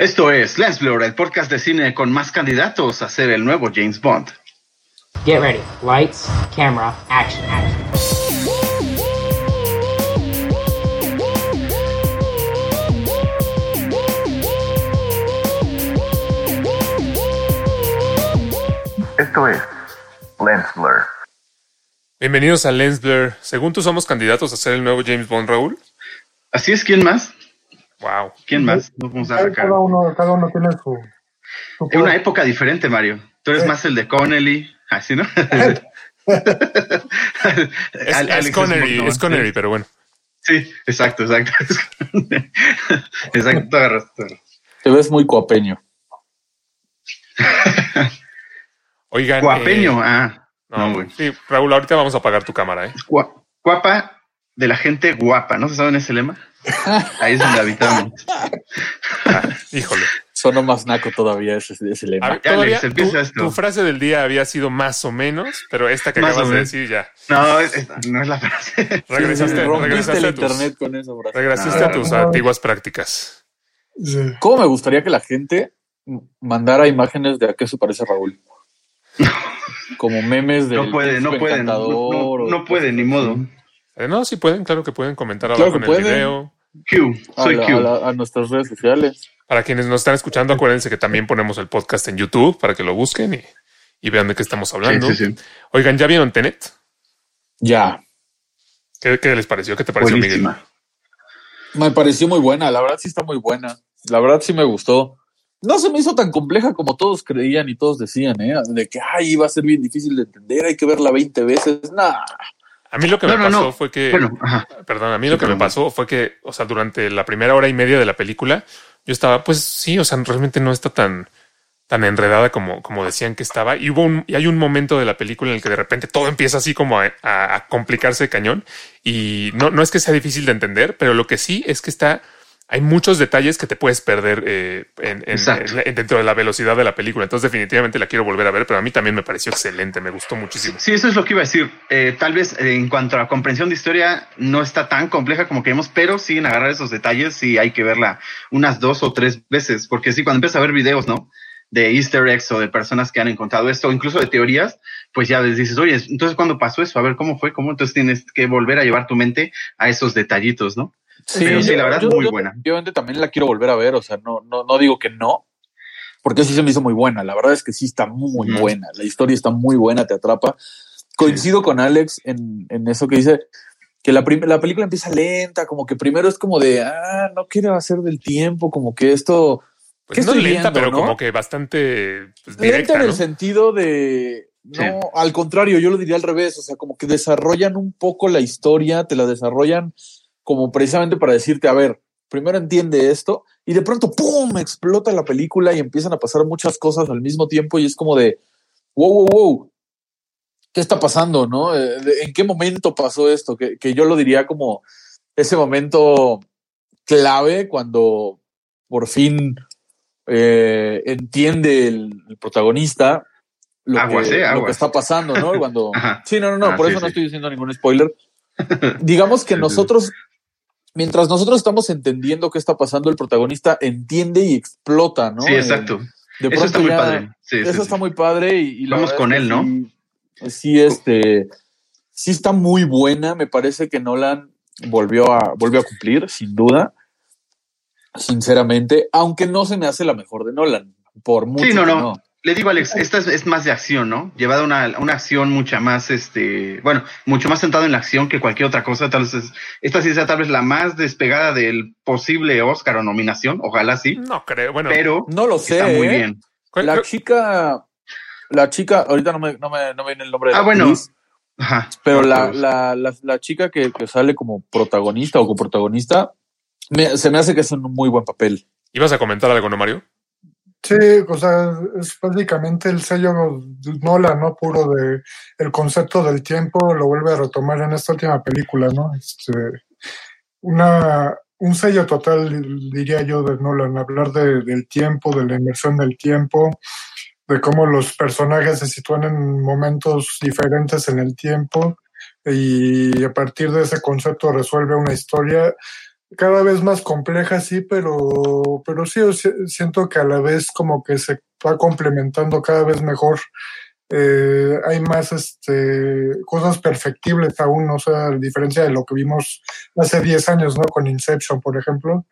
Esto es Lens Blur, el podcast de cine con más candidatos a ser el nuevo James Bond. Get ready. Lights, camera, action, action. Esto es Lens Blur. Bienvenidos a Lens Blur. Según tú somos candidatos a ser el nuevo James Bond, Raúl. Así es, ¿quién más? Wow. ¿Quién más? No vamos a sacar. Cada uno, cada uno tiene su. su En una época diferente, Mario. Tú eres Sí. más el de Connelly, así, ¿no? Es, Al- es Connery, es Connery, pero bueno. Sí, exacto, exacto. exacto. Te ves muy coapeño. Oigan. Guapeño, eh, ah. no, No, güey. sí, Raúl, ahorita vamos a apagar tu cámara, ¿eh? Gua- Guapa de la gente guapa, ¿no se saben ese lema? Ahí es donde habitamos. Ah, híjole. Sonó más naco todavía ese, ese lema. ver, todavía Alex, empieza tu, esto. tu frase del día había sido más o menos, pero esta que Más acabas de decir ya. No, no es la frase. Regresaste, Rompiste regresaste, el a tus, internet con eso, frase. regresaste No, a tus no, no. antiguas prácticas. Sí. ¿Cómo me gustaría que la gente mandara imágenes de a qué se parece Raúl? Como memes de. No puede, no puede, no, no- no puede, ni modo. Eh, no, sí pueden, claro que pueden comentar Claro abajo que en el video. Q, A, soy la- Q. a la- a nuestras redes sociales. Para quienes nos están escuchando, acuérdense que también ponemos el podcast en YouTube para que lo busquen y, y vean de qué estamos hablando. Sí, sí, sí. Oigan, ¿ya vieron Tenet? Ya. ¿Qué, qué les pareció? ¿Qué te pareció, Miguel? Buenísima. Me pareció muy buena. La verdad sí está muy buena. La verdad sí me gustó. No se me hizo tan compleja como todos creían y todos decían, ¿eh? De que, ay, iba a ser bien difícil de entender, hay que verla 20 veces. Nah. A mí lo que No, me no, pasó no. fue que, Bueno, perdón, a mí Sí, lo que me pasó fue que, o sea, durante la primera hora y media de la película, yo estaba, pues sí, o sea, realmente no está tan, tan enredada como, como decían que estaba. Y hubo un, y hay un momento de la película en el que de repente todo empieza así como a, a- a complicarse de cañón. Y no, no es que sea difícil de entender, pero lo que sí es que está, hay muchos detalles que te puedes perder eh, en, en- Exacto. en- dentro de la velocidad de la película. Entonces, definitivamente la quiero volver a ver, pero a mí también me pareció excelente, me gustó muchísimo. Sí, eso es lo que iba a decir. Eh, tal vez eh, en cuanto a la comprensión de historia no está tan compleja como queremos, pero sí en agarrar esos detalles y hay que verla unas dos o tres veces, porque sí, cuando empiezas a ver videos, ¿no? De easter eggs o de personas que han encontrado esto, incluso de teorías, pues ya les dices, oye, entonces cuando pasó eso, a ver cómo fue, cómo, entonces tienes que volver a llevar tu mente a esos detallitos, ¿no? Pero sí, la verdad, muy buena. Obviamente también la quiero volver a ver, o sea, no, no, no digo que no, porque sí se me hizo muy buena. La verdad es que sí está muy buena. La historia está muy buena, te atrapa. Coincido con Alex en, en eso que dice que la, la película empieza lenta, como que primero es como de, ah, no quiero hacer del tiempo, como que esto Pues ¿Qué no lenta, viendo, pero no? como que bastante pues, lenta en el sentido de no, Sí. al contrario, yo lo diría al revés, o sea, como que desarrollan un poco la historia, te la desarrollan como precisamente para decirte, a ver, primero entiende esto y de pronto pum, explota la película y empiezan a pasar muchas cosas al mismo tiempo y es como de wow, wow, wow. ¿Qué está pasando, no? Eh, ¿En qué momento pasó esto? Que, que yo lo diría como ese momento clave cuando por fin eh, entiende el, el protagonista lo, Aguas, que, eh, lo que está pasando, ¿no? Cuando Ajá. sí, no, no, no, Ah, por sí, eso no estoy diciendo ningún spoiler. Digamos que nosotros, mientras nosotros estamos entendiendo qué está pasando, el protagonista entiende y explota, ¿no? Sí, exacto. Eh, de Eso está muy ya- padre. Sí, eso sí. está muy padre y, Vamos con él, ¿no? Sí, sí, este, sí está muy buena. Me parece que Nolan volvió a, volvió a cumplir, sin duda. Sinceramente, aunque no se me hace la mejor de Nolan, por mucho. Sí, no, que no. Le digo, Alex, esta es, es más de acción, ¿no? Llevada a una, una acción mucha más, este, bueno, mucho más centrada en la acción que cualquier otra cosa. Tal vez es- esta sí sea tal vez la más despegada del posible Oscar o nominación, ojalá sí, No creo. Bueno, pero No lo sé. está muy ¿eh? bien. ¿cuál- La chica, la chica, ahorita no me, no me, no me viene el nombre de Ah, la bueno. actriz, Ajá. pero la, la, la chica que, que sale como protagonista o coprotagonista, me, se me hace que es un muy buen papel. ¿Ibas a comentar algo, no, Mario? Sí, o sea, es básicamente el sello Nolan, ¿no? Puro de el concepto del tiempo, lo vuelve a retomar en esta última película, ¿no? Este, una, un sello total, diría yo, de Nolan, hablar de, del tiempo, de la inmersión del tiempo, de cómo los personajes se sitúan en momentos diferentes en el tiempo y a partir de ese concepto resuelve una historia cada vez más compleja, sí, pero, pero sí, siento que a la vez como que se va complementando cada vez mejor. Eh, hay más este, cosas perfectibles aún, o sea, a diferencia de lo que vimos hace 10 años, ¿no? Con Inception, por ejemplo.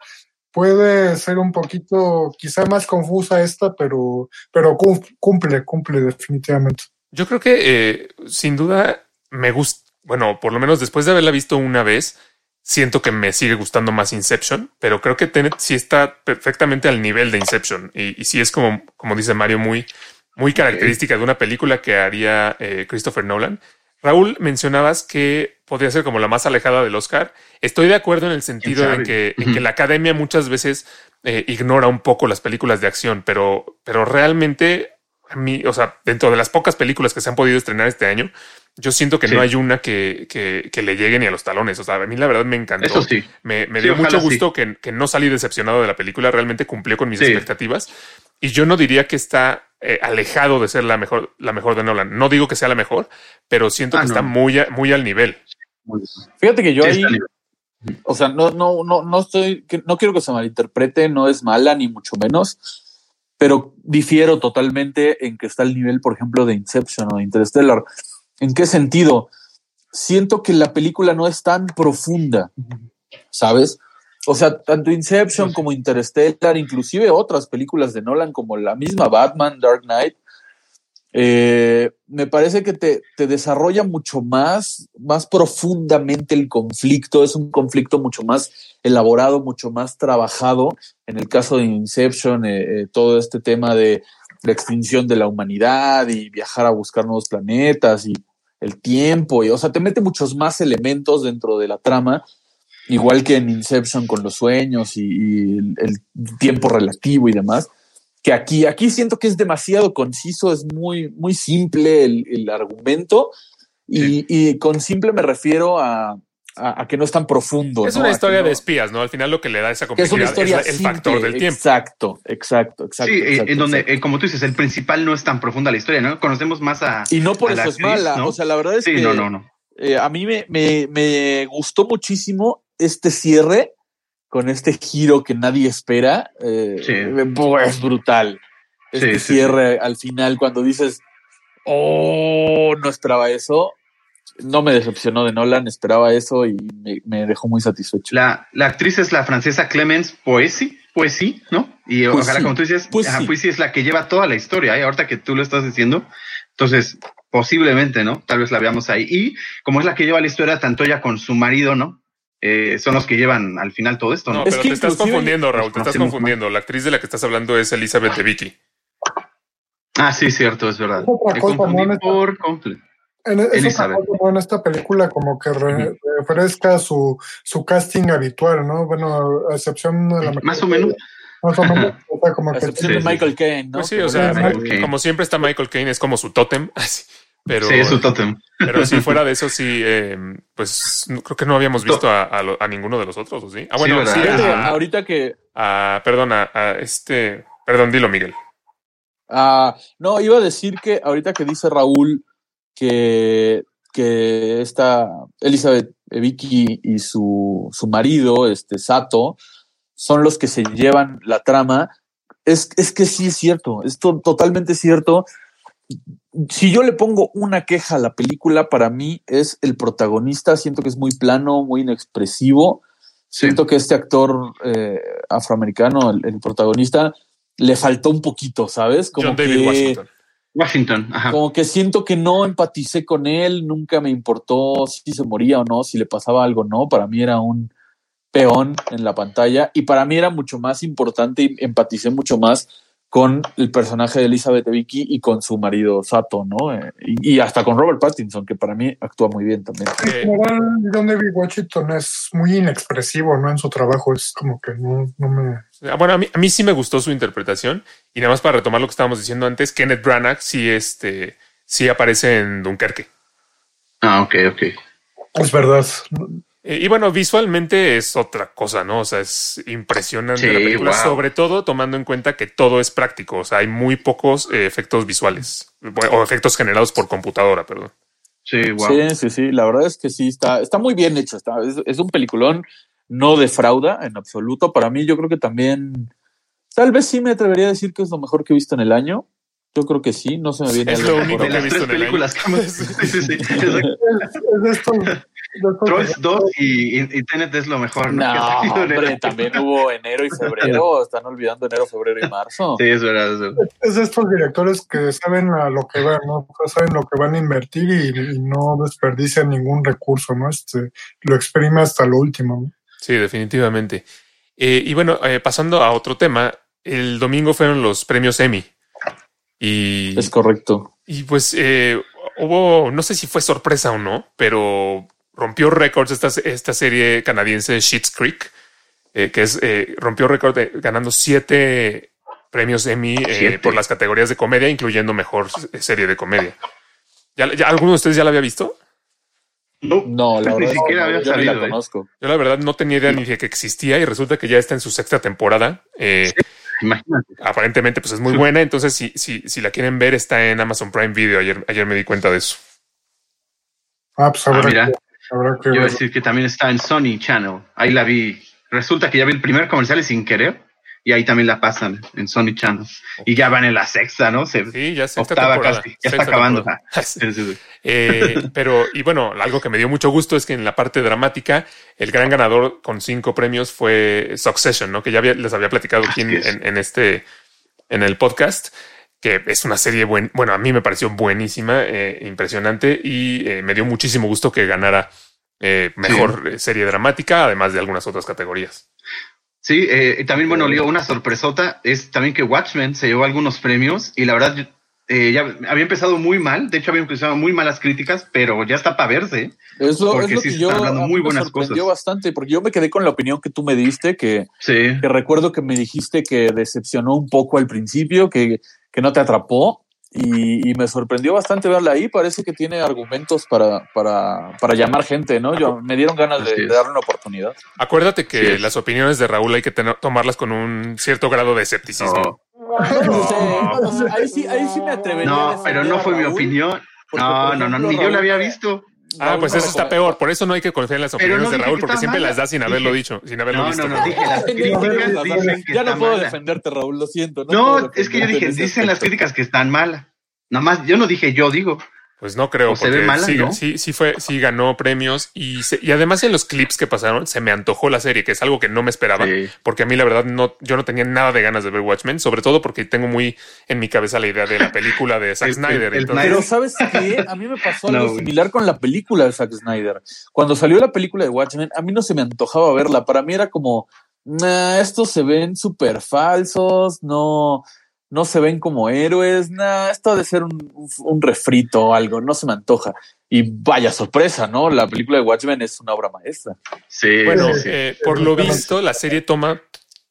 Puede ser un poquito, quizá más confusa esta, pero, pero cum- cumple, cumple definitivamente. Yo creo que eh, sin duda me gusta, bueno, por lo menos después de haberla visto una vez, siento que me sigue gustando más Inception, pero creo que Tenet sí está perfectamente al nivel de Inception y, y sí es como, como dice Mario, muy, muy característica de una película que haría eh, Christopher Nolan. Raúl, mencionabas que podría ser como la más alejada del Oscar. Estoy de acuerdo en el sentido en Ujú. que la academia muchas veces eh, ignora un poco las películas de acción, pero, pero realmente a mí, o sea, dentro de las pocas películas que se han podido estrenar este año, yo siento que Sí. no hay una que, que, que le llegue ni a los talones. O sea, a mí la verdad me encantó. Eso sí. Me, me Sí, dio mucho sí. gusto que, que no salí decepcionado de la película, realmente cumplió con mis Sí. expectativas. Y yo no diría que está eh, alejado de ser la mejor, la mejor de Nolan. No digo que sea la mejor, pero siento Ah, que no. está muy, muy al nivel. Fíjate que yo Sí, ahí, o sea, no, no, no, no estoy, no quiero que se malinterprete, no es mala ni mucho menos, pero difiero totalmente en que está al nivel, por ejemplo, de Inception o de Interstellar. ¿En qué sentido? Siento que la película no es tan profunda, ¿sabes? O sea, tanto Inception como Interstellar, inclusive otras películas de Nolan como la misma Batman, Dark Knight, eh, me parece que te, te desarrolla mucho más, más profundamente el conflicto. Es un conflicto mucho más elaborado, mucho más trabajado. En el caso de Inception, eh, eh, todo este tema de la extinción de la humanidad y viajar a buscar nuevos planetas y el tiempo. Y, o sea, te mete muchos más elementos dentro de la trama, igual que en Inception con los sueños y, el tiempo relativo y demás que aquí, aquí siento que es demasiado conciso, es muy, muy simple el, el argumento y, y con simple me refiero a, a, a que no es tan profundo. Es ¿no? una historia no- de espías, ¿no? Al final lo que le da esa es complejidad es, historia la- el simple, factor del tiempo. Exacto, exacto, exacto. sí, exacto, en donde, exacto. eh, como tú dices, el principal no es tan profunda la historia, ¿no? Conocemos más a. Y no por eso es mala. ¿no? O sea, la verdad es Sí, que no, no, no. eh, a mí me, me, me gustó muchísimo este cierre con este giro que nadie espera. Eh, Sí. eh, pues brutal. Este Sí, sí, cierre al final cuando dices, oh, no esperaba eso. No me decepcionó de Nolan, esperaba eso y me, me dejó muy satisfecho. La, la actriz es la francesa Clemence Poesy, Poesy, ¿no? Y Pues ojalá, como tú dices, pues ajá, sí. Poesy es la que lleva toda la historia, ¿eh? ahorita que tú lo estás diciendo. Entonces, posiblemente, ¿no? Tal vez la veamos ahí. Y como es la que lleva la historia, tanto ella con su marido, ¿no? Eh, son los que llevan al final todo esto, ¿no? No, Es pero que te estás confundiendo, Raúl, te estás confundiendo. La actriz de la que estás hablando es Elizabeth de Vicky. Ah, sí, cierto, es verdad. Otra cosa, ¿no? Por completo. En, es otra Elizabeth. cosa, ¿no? en esta película como que re- refresca su, su casting habitual, ¿no? Bueno, a excepción de la Más o menos. Más o menos, o sea, como A que excepción Sí, de Michael Caine, ¿no? Pues sí, o sea, como siempre está Michael Caine, es como su tótem. Así. Pero, sí, es su tótem. pero si fuera de eso, sí, eh, pues no- creo que no habíamos visto a, a lo- a ninguno de los otros, ¿o sí? Ah, bueno, a, ahorita que a- perdón, a, a este, perdón, dilo, Miguel. Ah, no, iba a decir que ahorita que dice Raúl que, que esta Elizabeth Vicky y su, su marido, este Sato, son los que se llevan la trama, es, es que sí es cierto, es to- totalmente cierto. Si yo le pongo una queja a la película, para mí es el protagonista, siento que es muy plano, muy inexpresivo. Siento que este actor eh, afroamericano, el, el protagonista, le faltó un poquito, ¿sabes? Como John David que, Washington. Washington, ajá. Como que siento que no empaticé con él, nunca me importó si se moría o no, si le pasaba algo o no. Para mí era un peón en la pantalla y para mí era mucho más importante y empaticé mucho más con el personaje de Elizabeth Vicky y con su marido Sato, ¿no? Eh, y, y hasta con Robert Pattinson, que para mí actúa muy bien también. Eh, John David Washington es muy inexpresivo, ¿no? En su trabajo es como que no, no me... Ah, Bueno, a mí, a mí sí me gustó su interpretación. Y nada más para retomar lo que estábamos diciendo antes, Kenneth Branagh sí, este, sí aparece en Dunkerque. Ah, ok, ok. Es verdad. Eh, y bueno, visualmente es otra cosa, ¿no? O sea, es impresionante Sí, la película, wow. sobre todo tomando en cuenta que todo es práctico. O sea, hay muy pocos eh, efectos visuales o efectos generados por computadora, perdón. Sí, wow. Sí, sí, sí. La verdad es que sí, está, está muy bien hecho. Está, es, es un peliculón. no defrauda en absoluto. Para mí, yo creo que también, tal vez sí me atrevería a decir que es lo mejor que he visto en el año. Yo creo que sí, no se me viene Es lo único que he las visto en el películas sí, sí, sí, Trolls 2 y, y, y Tenet es lo mejor, ¿no? No, hombre, también hubo enero y febrero. Están olvidando enero, febrero y marzo. Sí, es verdad, es verdad. es de estos directores que saben a lo que van, ¿no? Saben lo que van a invertir y, y no desperdician ningún recurso, ¿no? Este, lo exprime hasta lo último, ¿no? Sí, definitivamente. Eh, y bueno, eh, pasando a otro tema, el domingo fueron los premios Emmy. Y, Es correcto. y pues eh, hubo, no sé si fue sorpresa o no, pero rompió récords esta, esta serie canadiense Schitt's Creek, eh, que es eh, rompió récord ganando siete premios Emmy eh, Siete. por las categorías de comedia, incluyendo mejor serie de comedia. ¿Ya, ya alguno de ustedes ya la había visto? No, No, la Ni verdad siquiera no, había yo. Yo la verdad no tenía idea ni de que existía y resulta que ya está en su sexta temporada. Eh, imagínate. aparentemente pues es muy buena, entonces si, si, si la quieren ver está en Amazon Prime Video, ayer, ayer me di cuenta de eso. Ah, pues Ah, mira, que, habrá que yo iba a decir que también está en Sony Channel. Ahí la vi. Resulta que ya vi el primer comercial y sin querer. Y ahí también la pasan en Sony Channel. Y ya van en la sexta, ¿no? Se, Sí, ya sexta octava temporada. casi. Ya está acabando. Eh, pero, y bueno, algo que me dio mucho gusto es que en la parte dramática, el gran ganador con cinco premios fue Succession, ¿no? Que ya había- les había platicado aquí en, este, en el podcast, que es una serie buen, bueno, a mí me pareció buenísima, eh, impresionante y eh, me dio muchísimo gusto que ganara mejor serie dramática, además de algunas otras categorías. Sí, eh, y también, bueno, Leo, una sorpresota es también que Watchmen se llevó algunos premios y la verdad eh, ya había empezado muy mal, de hecho había empezado muy malas críticas, pero ya está para verse. Es lo, Porque es lo sí que yo hablando muy me buenas sorprendió cosas. bastante, porque yo me quedé con la opinión que tú me diste, que, Sí. que recuerdo que me dijiste que decepcionó un poco al principio, que, que no te atrapó. Y, y me sorprendió bastante verla ahí. Parece que tiene argumentos para, para, para llamar gente, ¿no? Yo, me dieron ganas de, darle una oportunidad. Acuérdate que las opiniones de Raúl hay que tener- tomarlas con un cierto grado de escepticismo. No, No sé, ahí, sí, ahí sí me atrevería no, pero no fue mi opinión. porque, No, no, no, ni yo la había visto. Ah, pues eso está peor. Por eso no hay que confiar en las opiniones no de Raúl, que porque siempre mala. las da sin haberlo Dije- dicho, sin haberlo No, visto. no, no, dije las críticas dicen que ya no puedo mala. defenderte, Raúl, lo siento. No, puedo es que yo dije, dicen las críticas que están malas. Nada más, yo no dije yo digo. Pues no creo, O se ve porque mala, sí, ¿no? sí, sí fue, sí ganó premios y, se- y además en los clips que pasaron se me antojó la serie, que es algo que no me esperaba, Sí. porque a mí la verdad no, yo no tenía nada de ganas de ver Watchmen, sobre todo porque tengo muy en mi cabeza la idea de la película de Zack El- Snyder. el- el entonces- Pero ¿sabes qué? A mí me pasó algo similar con la película de Zack Snyder. Cuando salió la película de Watchmen, a mí no se me antojaba verla. Para mí era como, nah, estos se ven súper falsos, no, no se ven como héroes, nah, esto ha de ser un, un refrito o algo, no se me antoja. Y vaya sorpresa, ¿no? La película de Watchmen es una obra maestra. Sí, Bueno, sí, sí. eh, por lo visto, la serie toma,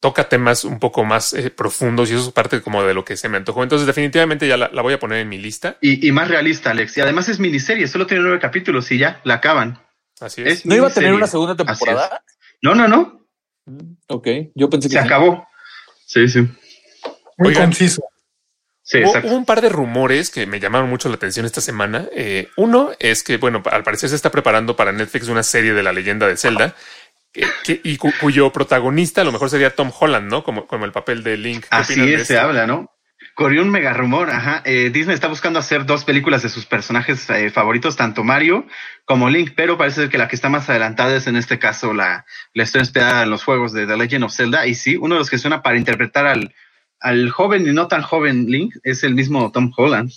toca temas un poco más eh, profundos y eso es parte como de lo que se me antojó. Entonces, definitivamente ya la, la voy a poner en mi lista. Y, y más realista, Alex. Y además es miniserie, solo tiene nueve capítulos y ya, la acaban. Así es. Es ¿No iba a tener una segunda temporada? No, no, no. Mm, Ok, yo pensé que Se sí. acabó. Sí, sí. Muy Oigan. conciso. Sí, Hubo, un par de rumores que me llamaron mucho la atención esta semana. Eh, uno es que, bueno, al parecer se está preparando para Netflix una serie de la leyenda de Zelda que- y cu- cuyo protagonista a lo mejor sería Tom Holland, ¿no? Como, como el papel de Link. ¿Qué Así de se habla, ¿no? Corrió un mega rumor, ajá. Eh, Disney está buscando hacer dos películas de sus personajes eh, favoritos, tanto Mario como Link, pero parece que la que está más adelantada es en este caso la, la inspirada en los juegos de The Legend of Zelda. Y sí, uno de los que suena para interpretar al, al joven y no tan joven Link es el mismo Tom Holland.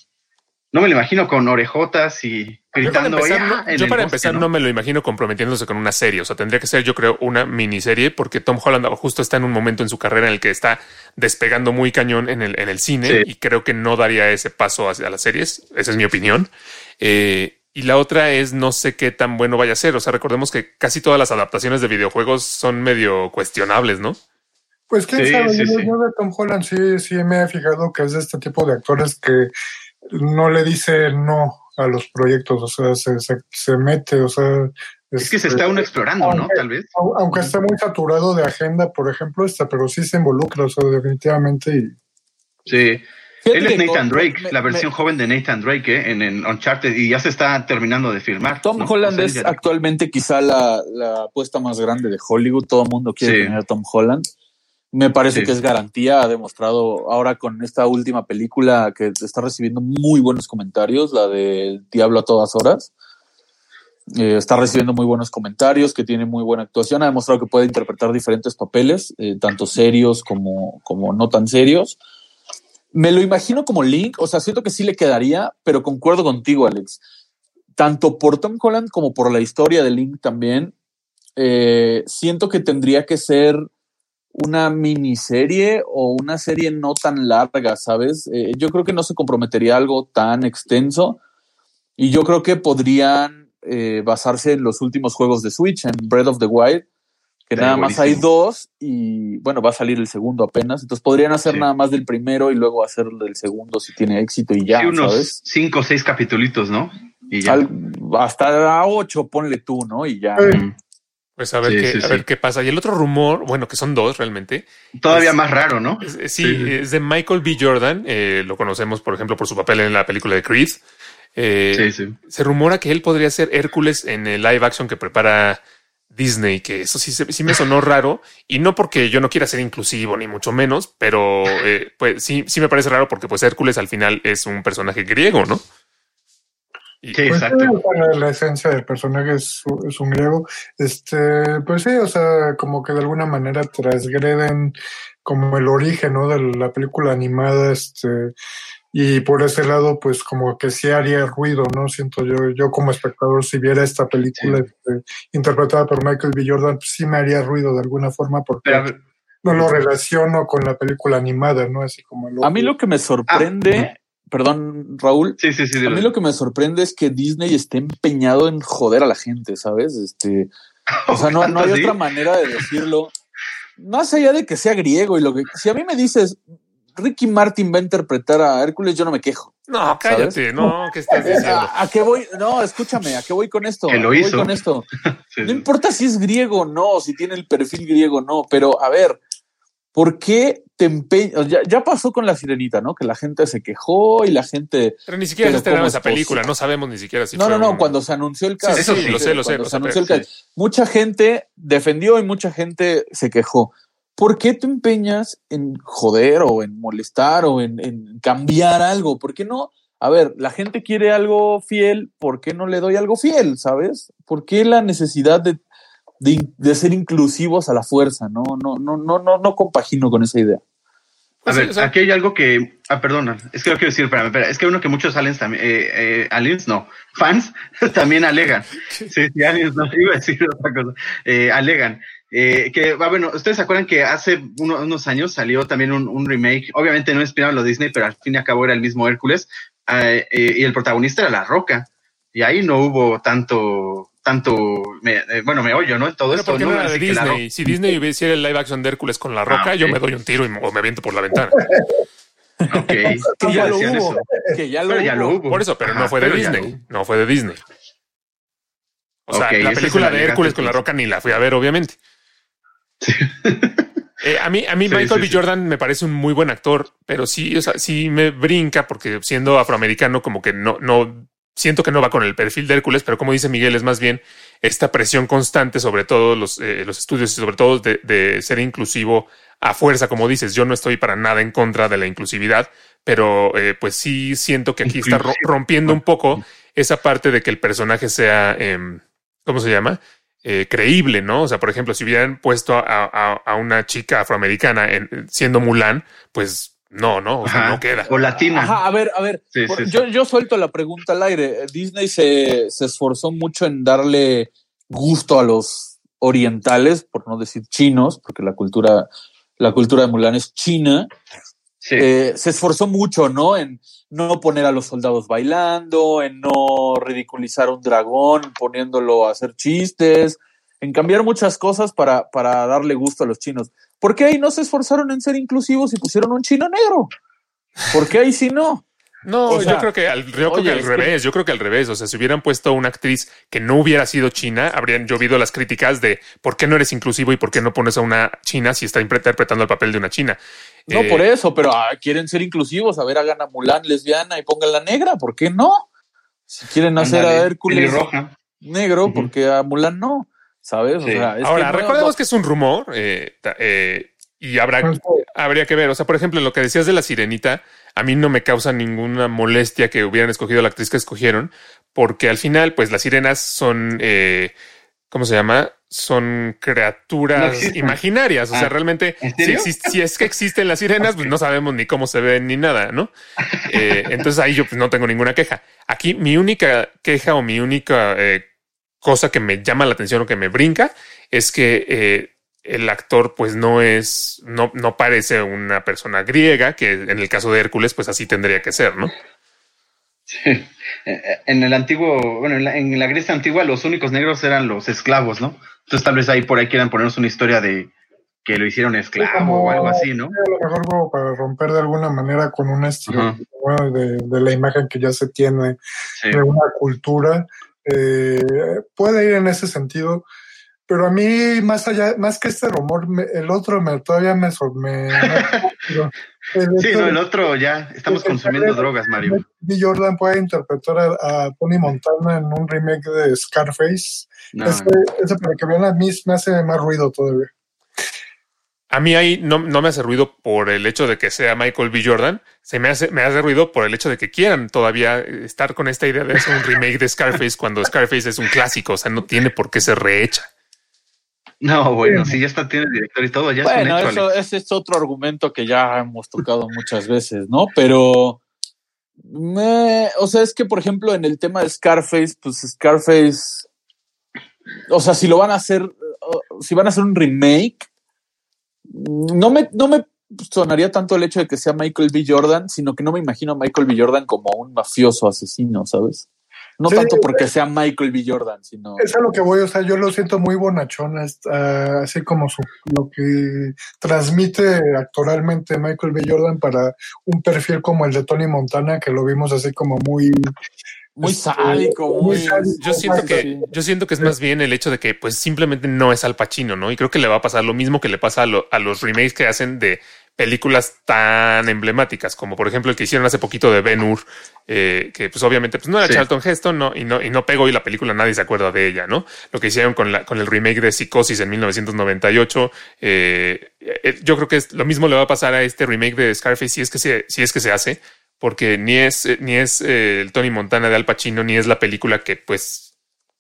No me lo imagino con orejotas y Yo para gritando. empezar, no, en yo para empezar ¿no? no me lo imagino comprometiéndose con una serie. O sea, tendría que ser, yo creo, una miniserie, porque Tom Holland justo está en un momento en su carrera en el que está despegando muy cañón en el, en el cine Sí. y creo que no daría ese paso hacia las series. Esa es mi opinión. Eh, y la otra es no sé qué tan bueno vaya a ser. O sea, recordemos que casi todas las adaptaciones de videojuegos son medio cuestionables, ¿no? Pues quién Sí, sabe, sí, yo, sí. yo de Tom Holland sí, sí me he fijado que es de este tipo de actores que no le dice no a los proyectos, o sea, se, se, se mete, o sea... Es que se este, está uno explorando, ¿no? aunque- Tal vez. au- Aunque esté muy saturado de agenda, por ejemplo, este, pero sí se involucra, o sea, definitivamente. Y, Sí. Él es Nathan con- Drake, me- la me- versión joven de Nathan Drake ¿eh? en, en Uncharted y ya se está terminando de filmar. Tom ¿no? Holland O sea, es ya- actualmente quizá la, la apuesta más grande de Hollywood. Todo el mundo quiere Sí. tener a Tom Holland. Me parece Sí. que es garantía. Ha demostrado ahora con esta última película que está recibiendo muy buenos comentarios, la de Diablo a todas horas. Eh, está recibiendo muy buenos comentarios, que tiene muy buena actuación. Ha demostrado que puede interpretar diferentes papeles, eh, tanto serios como, como no tan serios. Me lo imagino como Link, o sea, siento que sí le quedaría, pero concuerdo contigo, Alex. Tanto por Tom Holland como por la historia de Link también, eh, siento que tendría que ser una miniserie o una serie no tan larga, ¿sabes? Eh, yo creo que no se comprometería a algo tan extenso y yo creo que podrían eh, basarse en los últimos juegos de Switch, en Breath of the Wild, que nada más hay buenísimo. dos y bueno, va a salir el segundo apenas, entonces podrían hacer Sí. nada más del primero y luego hacer del segundo si tiene éxito y ya, sí, unos ¿sabes? cinco o seis capitulitos, ¿no? Y ya. Al- hasta a ocho, ponle tú, ¿no? Y ya. Mm. Pues a ver, Sí, qué, sí, a sí. ver qué pasa. Y el otro rumor, bueno, que son dos realmente, Todavía es- más raro, ¿no? Es- es- sí, es de Michael B. Jordan. eh, lo conocemos, por ejemplo, por su papel en la película de Creed. Eh, Sí, sí. Se rumora que él podría ser Hércules en el live action que prepara Disney, que eso sí, sí me sonó raro. Y no porque yo no quiera ser inclusivo, ni mucho menos, pero eh, pues sí, sí me parece raro porque pues Hércules al final es un personaje griego, ¿no? Y- Sí, Pues exacto. sea, la esencia del personaje es, es un griego. Este, pues sí, o sea, como que de alguna manera transgreden como el origen, ¿no? De la película animada, este, y por ese lado, pues como que sí haría ruido, ¿no? Siento yo, yo como espectador, si viera esta película este, interpretada por Michael B. Jordan, pues sí me haría ruido de alguna forma porque Pero, no lo relaciono con la película animada, ¿no? Así como el A mí lo que me sorprende, perdón, Raúl, sí, sí, sí. a mí lo que me sorprende es que Disney esté empeñado en joder a la gente, ¿sabes? Este, o sea, no, no hay otra manera de decirlo. Más allá de que sea griego y lo que. Si a mí me dices, Ricky Martin va a interpretar a Hércules, yo no me quejo. No, cállate, no, ¿qué estás diciendo? ¿A, a qué voy? No, escúchame, ¿a qué voy con esto? Que lo ¿A qué voy hizo. con esto? Sí, No importa si es griego o no, si tiene el perfil griego o no, pero a ver, ¿por qué te empeñas? Ya, ya pasó con la sirenita, ¿no? Que la gente se quejó y la gente. Pero ni siquiera se estrenó ¿cómo esa película, no sabemos ni siquiera si no, fue no, no, un- cuando se anunció el caso. eso sí, lo sé, lo sé, cuando lo se anunció el caso. Mucha gente defendió y mucha gente se quejó. ¿Por qué te empeñas en joder o en molestar o en, en cambiar algo? ¿Por qué no? A ver, la gente quiere algo fiel, ¿por qué no le doy algo fiel? ¿Sabes? ¿Por qué la necesidad de, de, de ser inclusivos a la fuerza? No, no, no, no, no, no compagino con esa idea. A Pues sí, ver, o sea- aquí hay algo que. Ah, perdona. Es que lo quiero decir, espérame, espera. Es que uno que muchos aliens también. Eh, eh, aliens, no. Fans también alegan. Sí, sí, aliens, no. Iba a decir otra cosa. Eh, alegan. Eh, que, ah, bueno, ustedes se acuerdan que hace uno- unos años salió también un, un remake. Obviamente no inspirado en lo Disney, pero al fin y al cabo era el mismo Hércules. eh, eh, y el protagonista era La Roca. Y ahí no hubo tanto. Tanto. me- eh, bueno, me oyo, ¿no? Todo Pero esto. ¿por qué no era de La Disney? Si Disney hiciera el live action de Hércules con la roca, Ah, ok. yo me doy un tiro y, o me aviento por la ventana. Roca- ok. Que ya lo hubo. Que ya lo Pero ya hubo. lo hubo. Por eso, pero no fue de Disney. No fue de Disney. O sea, la película el de Hércules con la roca ni la fui a ver, obviamente. Eh, a mí, a mí Sí, Michael sí, B. sí. Jordan me parece un muy buen actor, pero sí, o sea, sí me brinca porque siendo afroamericano, como que no, no siento que no va con el perfil de Hércules, pero como dice Miguel, es más bien esta presión constante sobre todo los, eh, los estudios y sobre todo de, de ser inclusivo a fuerza, como dices. Yo no estoy para nada en contra de la inclusividad, pero eh, pues sí siento que aquí está ro- rompiendo un poco esa parte de que el personaje sea, em, ¿cómo se llama? Eh, creíble, ¿no? O sea, por ejemplo, si hubieran puesto a, a- a una chica afroamericana en- siendo Mulan, pues no, no, o sea, Ajá. no queda. O latina. Ajá, a ver, a ver. Sí, por- sí, sí. yo, yo suelto la pregunta al aire. Disney se, se esforzó mucho en darle gusto a los orientales, por no decir chinos, porque la cultura, la cultura de Mulan es china. Sí. Eh, se esforzó mucho, ¿no? En no poner a los soldados bailando, en no ridiculizar a un dragón poniéndolo a hacer chistes, en cambiar muchas cosas para, para darle gusto a los chinos. ¿Por qué ahí no se esforzaron en ser inclusivos y pusieron un chino negro? ¿Por qué ahí sí no? No, O sea, yo creo que al, yo creo oye, que al es que- revés, yo creo que al revés. O sea, si hubieran puesto una actriz que no hubiera sido china, habrían llovido las críticas de por qué no eres inclusivo y por qué no pones a una china si está interpretando el papel de una china. No, Eh, por eso, pero ah, quieren ser inclusivos. A ver, hagan a Mulan lesbiana y pongan la negra. ¿Por qué no? Si quieren hacer a Hércules pelirroja. negro, Ujú. porque a Mulan no. ¿Sabes? Sí. O sea, es Ahora, que no- recordemos que es un rumor eh, eh, y habrá, habría que ver. O sea, por ejemplo, lo que decías de la sirenita, a mí no me causa ninguna molestia que hubieran escogido la actriz que escogieron, porque al final, pues las sirenas son, eh, ¿cómo se llama? Son No criaturas existen. Eh, pues, entonces ahí yo pues, no tengo ninguna queja. Aquí mi única queja o mi única cosa que me llama la atención o que me brinca es que eh, el actor pues no es, no, no parece una persona griega, que en el caso de Hércules pues así tendría que ser, ¿no? Sí. En el antiguo, bueno, en la, en la, Grecia antigua los únicos negros eran los esclavos, ¿no? Entonces tal vez ahí por ahí quieran ponernos una historia de que lo hicieron esclavo como, o algo así, ¿no? A lo mejor como para romper de alguna manera con un estilo de, de, la imagen que ya se tiene sí. de una cultura. Eh, puede ir en ese sentido, pero a mí más allá, más que este rumor, me, el otro me todavía me, me el sí, no, el otro ya estamos consumiendo drogas, Mario. B. Jordan puede interpretar a, a, Tony Montana en un remake de Scarface. No, ese, ese, para que vean a mí me hace más ruido todavía. A mí ahí no, no, me hace ruido por el hecho de que sea Michael B. Jordan, se me hace, me hace ruido por el hecho de que quieran todavía estar con esta idea de hacer un remake de Scarface cuando Scarface es un clásico, o sea, no tiene por qué ser rehecha. No, bueno, si sí, ya está, tiene director y todo, ya bueno, es un hecho, eso, ese es otro argumento que ya hemos tocado muchas veces, ¿no? Pero, me, o sea, es que, por ejemplo, en el tema de Scarface, pues Scarface, o sea, si lo van a hacer, si van a hacer un remake, no me, no me sonaría tanto el hecho de que sea Michael B. Jordan, sino que no me imagino a Michael B. Jordan como un mafioso asesino, ¿sabes? No sí, tanto porque sea Michael B. Jordan, sino. Es a lo que voy, o sea, yo lo siento muy bonachón, uh, así como su, lo que transmite actoralmente Michael B. Jordan para un perfil como el de Tony Montana, que lo vimos así como muy. Muy sádico, muy, muy sádico. Yo siento que, yo siento que es más bien el hecho de que, pues, simplemente no es Al Pacino, ¿no? Y creo que le va a pasar lo mismo que le pasa a, lo, a los remakes que hacen de películas tan emblemáticas como por ejemplo el que hicieron hace poquito de Ben Hur, eh, que pues obviamente pues no era sí. Charlton Heston no, y, no, y no pegó y la película nadie se acuerda de ella, ¿no? Lo que hicieron con, la, con el remake de Psicosis en 1998, eh, eh, yo creo que es, lo mismo le va a pasar a este remake de Scarface si es que se, si es que se hace, porque ni es, ni es el Tony Montana de Al Pacino, ni es la película que pues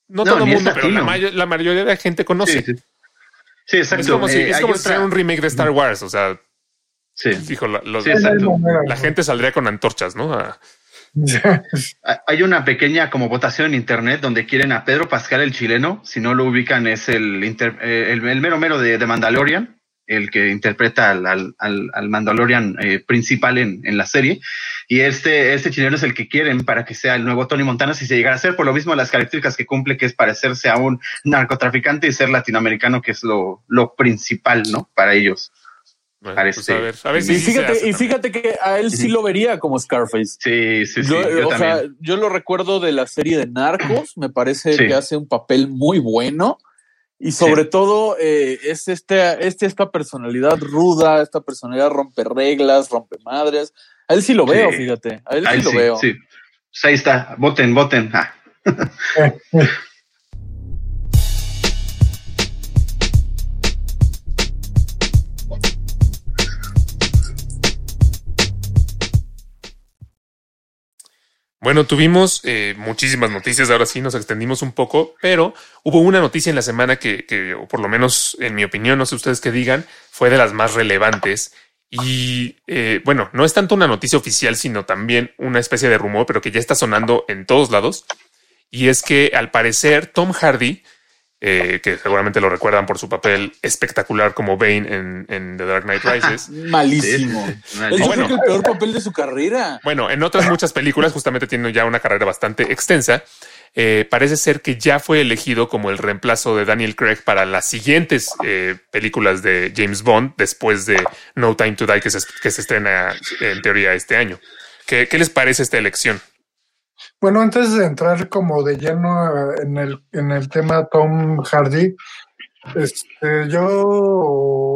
no, no todo el mundo, pero la, mayor, la, mayoría de la gente conoce. Sí, sí. sí exacto. Es como si, es como si un remake de Star Wars, o sea, Sí. Dijo, la, los, sí, la, gente saldría con antorchas, ¿no? A... Hay una pequeña como votación en internet donde quieren a Pedro Pascal, el chileno. Si no lo ubican, es el, inter, eh, el, el, mero mero de, de, Mandalorian, el que interpreta al, al, al Mandalorian eh, principal en, en, la serie. Y este, este chileno es el que quieren para que sea el nuevo Tony Montana si se llegara a ser, por lo mismo las características que cumple, que es parecerse a un narcotraficante y ser latinoamericano, que es lo, lo principal, ¿no? Para ellos. Bueno, pues este, a ver, a ver si y, fíjate, y fíjate que a él sí lo vería como Scarface. Sí, sí, sí. Yo, yo o también. sea, yo lo recuerdo de la serie de Narcos, me parece sí. que hace un papel muy bueno. Y sobre sí. todo eh, es este, este, esta personalidad ruda, esta personalidad rompe reglas, rompe madres. A él sí lo veo, fíjate. A él sí, lo veo. Sí. Pues ahí está, voten, voten. Ah. Bueno, tuvimos eh, muchísimas noticias, ahora sí nos extendimos un poco, pero hubo una noticia en la semana que, que, o por lo menos en mi opinión, no sé ustedes qué digan, fue de las más relevantes. Y eh, bueno, no es tanto una noticia oficial, sino también una especie de rumor, pero que ya está sonando en todos lados. Y es que al parecer Tom Hardy, eh, que seguramente lo recuerdan por su papel espectacular como Bane en, en The Dark Knight Rises. Malísimo. Sí, malísimo. Bueno, el peor papel de su carrera. Bueno, en otras muchas películas justamente tiene ya una carrera bastante extensa. Eh, parece ser que ya fue elegido como el reemplazo de Daniel Craig para las siguientes eh, películas de James Bond después de No Time to Die que se, que se estrena en teoría este año. ¿Qué, ¿Qué les parece esta elección? Bueno, antes de entrar como de lleno en el, en el tema Tom Hardy, Este, yo,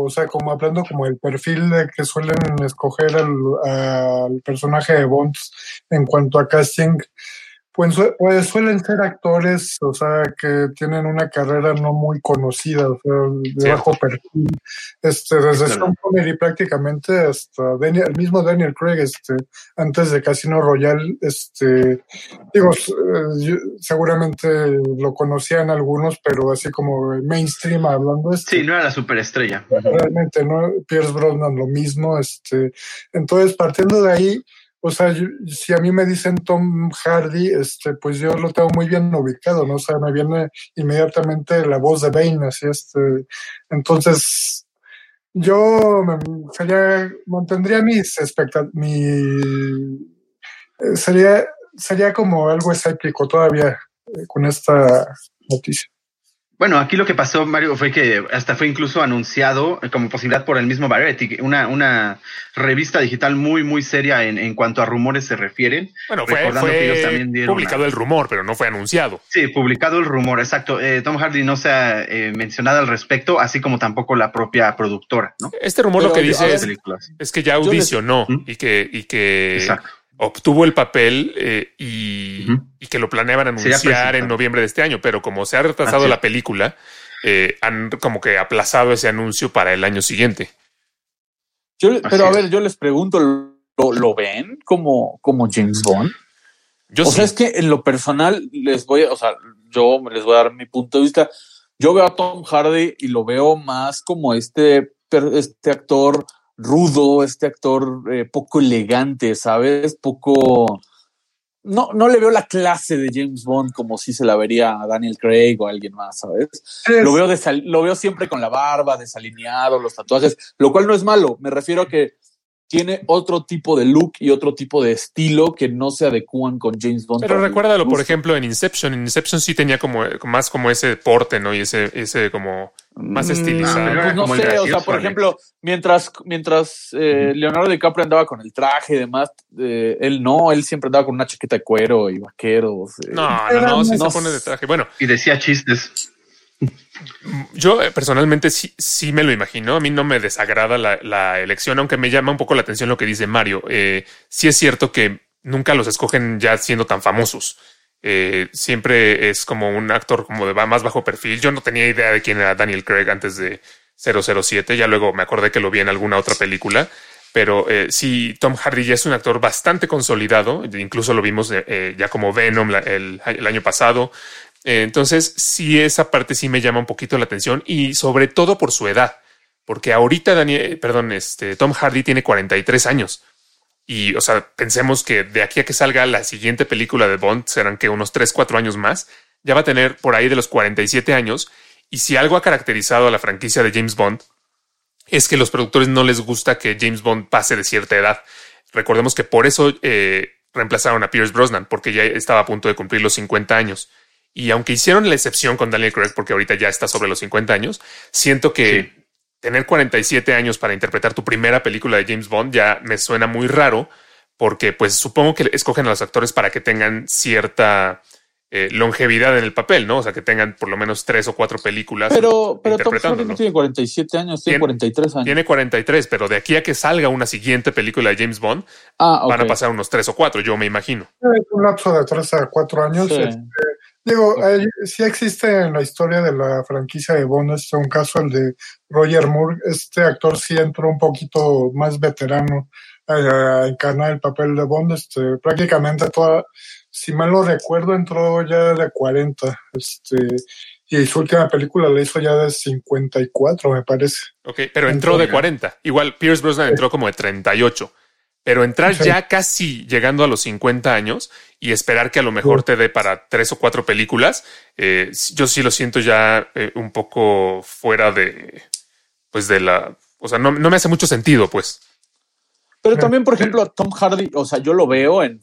o sea, como hablando como el perfil de que suelen escoger al, al personaje de Bond en cuanto a casting, pues, pues suelen ser actores, o sea, que tienen una carrera no muy conocida, o sea, de bajo perfil. Este, desde Claro. Sean Connery prácticamente hasta Daniel, el mismo Daniel Craig, este, antes de Casino Royale, este, digo, eh, seguramente lo conocían algunos, pero así como mainstream hablando, este, Sí, no era la superestrella. realmente, ¿no? Pierce Brosnan lo mismo, este, entonces partiendo de ahí, o sea, si a mí me dicen Tom Hardy, este, pues yo lo tengo muy bien ubicado, ¿no? O sea, me viene inmediatamente la voz de Bane, así, este, entonces, yo me, sería, mantendría mis expectativas, mi, eh, sería, sería como algo escéptico todavía eh, con esta noticia. Bueno, aquí lo que pasó, Mario, fue que hasta fue incluso anunciado como posibilidad por el mismo Variety, una, una revista digital muy, muy seria en, en cuanto a rumores se refieren. Bueno, fue, Recordando que ellos también dieron publicado una- el rumor, pero no fue anunciado. Sí, publicado el rumor, exacto. Eh, Tom Hardy no se ha eh, mencionado al respecto, así como tampoco la propia productora, ¿no? Este rumor lo que dice es, Películas. es que ya les- audicionó ¿Mm? y que, y que Exacto. Obtuvo el papel eh, y, que lo planeaban anunciar en noviembre de este año, pero como se ha retrasado la película, eh, han como que aplazado ese anuncio para el año siguiente. Yo, pero a ver, yo les pregunto, ¿lo, lo ven como, como James Bond? Yo o sí. sea, es que en lo personal les voy a, o sea, yo les voy a dar mi punto de vista. Yo veo a Tom Hardy y lo veo más como este, per- este actor rudo, este actor eh, poco elegante, ¿sabes? Poco. No, no le veo la clase de James Bond como si se la vería a Daniel Craig o a alguien más, ¿sabes? Lo veo, lo veo siempre con la barba, desalineado, los tatuajes, lo cual no es malo. Me refiero a que tiene otro tipo de look y otro tipo de estilo que no se adecúan con James Bond. Pero recuérdalo, por ejemplo, en Inception. En Inception sí tenía como más como ese porte, ¿no? Y ese, ese como más Mm, estilizado. pues no como el sé, o sea, por Alex. ejemplo, mientras, mientras eh, Leonardo DiCaprio andaba con el traje y demás, eh, él no, él siempre andaba con una chaqueta de cuero y vaqueros. eh. No, no, no, sí No se pone de traje. Bueno, Y decía chistes. Yo personalmente sí, sí me lo imagino. A mí no me desagrada la, la elección, aunque me llama un poco la atención lo que dice Mario. Eh, sí es cierto que nunca los escogen ya siendo tan famosos. Eh, siempre es como un actor como de más bajo perfil. Yo no tenía idea de quién era Daniel Craig antes de 007. Ya luego me acordé que lo vi en alguna otra película. Pero eh, sí, Tom Hardy ya es un actor bastante consolidado. Incluso lo vimos eh, ya como Venom el, el año pasado. Entonces, sí, esa parte sí me llama un poquito la atención y sobre todo por su edad, porque ahorita Daniel, perdón, este Tom Hardy tiene 43 años y, o sea, pensemos que de aquí a que salga la siguiente película de Bond serán que unos 3, 4 años más, ya va a tener por ahí de los 47 años y si algo ha caracterizado a la franquicia de James Bond es que los productores no les gusta que James Bond pase de cierta edad. Recordemos que por eso eh, reemplazaron a Pierce Brosnan, porque ya estaba a punto de cumplir los 50 años. Y aunque hicieron la excepción con Daniel Craig, porque ahorita ya está sobre los 50 años, siento que. Tener 47 años para interpretar tu primera película de James Bond ya me suena muy raro, porque pues supongo que escogen a los actores para que tengan cierta eh, longevidad en el papel, ¿no? O sea, que tengan por lo menos tres o cuatro películas. Pero, pero Tom Hardy no tiene 47 años, tiene Tiene- 43 años. Tiene 43, pero de aquí a que salga una siguiente película de James Bond, ah, van a pasar unos tres o cuatro, yo me imagino. Es un lapso de tres a cuatro años. Sí. este, Digo, hay- sí existe en la historia de la franquicia de Bond, este un caso el de Roger Moore. Este actor sí entró un poquito más veterano a, a encarnar el papel de Bond. Este, prácticamente toda, si mal no recuerdo, entró ya de 40. Este, y su última película la hizo ya de 54, me parece. Ok, pero entró de Entonces- 40. Igual Pierce Brosnan entró como de 38. Pero entrar ya casi llegando a los 50 años y esperar que a lo mejor te dé para tres o cuatro películas, eh, yo sí lo siento ya eh, un poco fuera de, pues de la, o sea, no, no me hace mucho sentido, pues. Pero también, por ejemplo, Tom Hardy, o sea, yo lo veo en,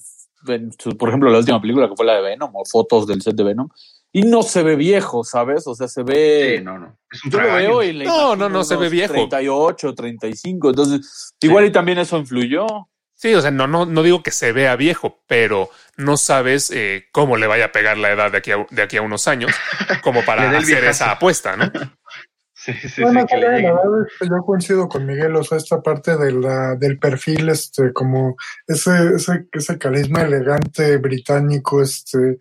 en su- por ejemplo, la última película que fue la de Venom o fotos del set de Venom y no se ve viejo, ¿sabes? O sea, se ve. Sí, no, no. Es un Yo lo veo y le No, imagino no, no se ve viejo. 38, 35. Entonces, igual y también eso influyó. Sí, o sea, no, no, no digo que se vea viejo, pero no sabes eh, cómo le vaya a pegar la edad de aquí a, de aquí a unos años, como para hacer viejazo. esa apuesta, ¿no? Sí, sí, Bueno, sí, que le la lleguen. verdad es que yo coincido con Miguel, o sea, esta parte de la, del perfil, este, como ese, ese, ese carisma elegante británico, este,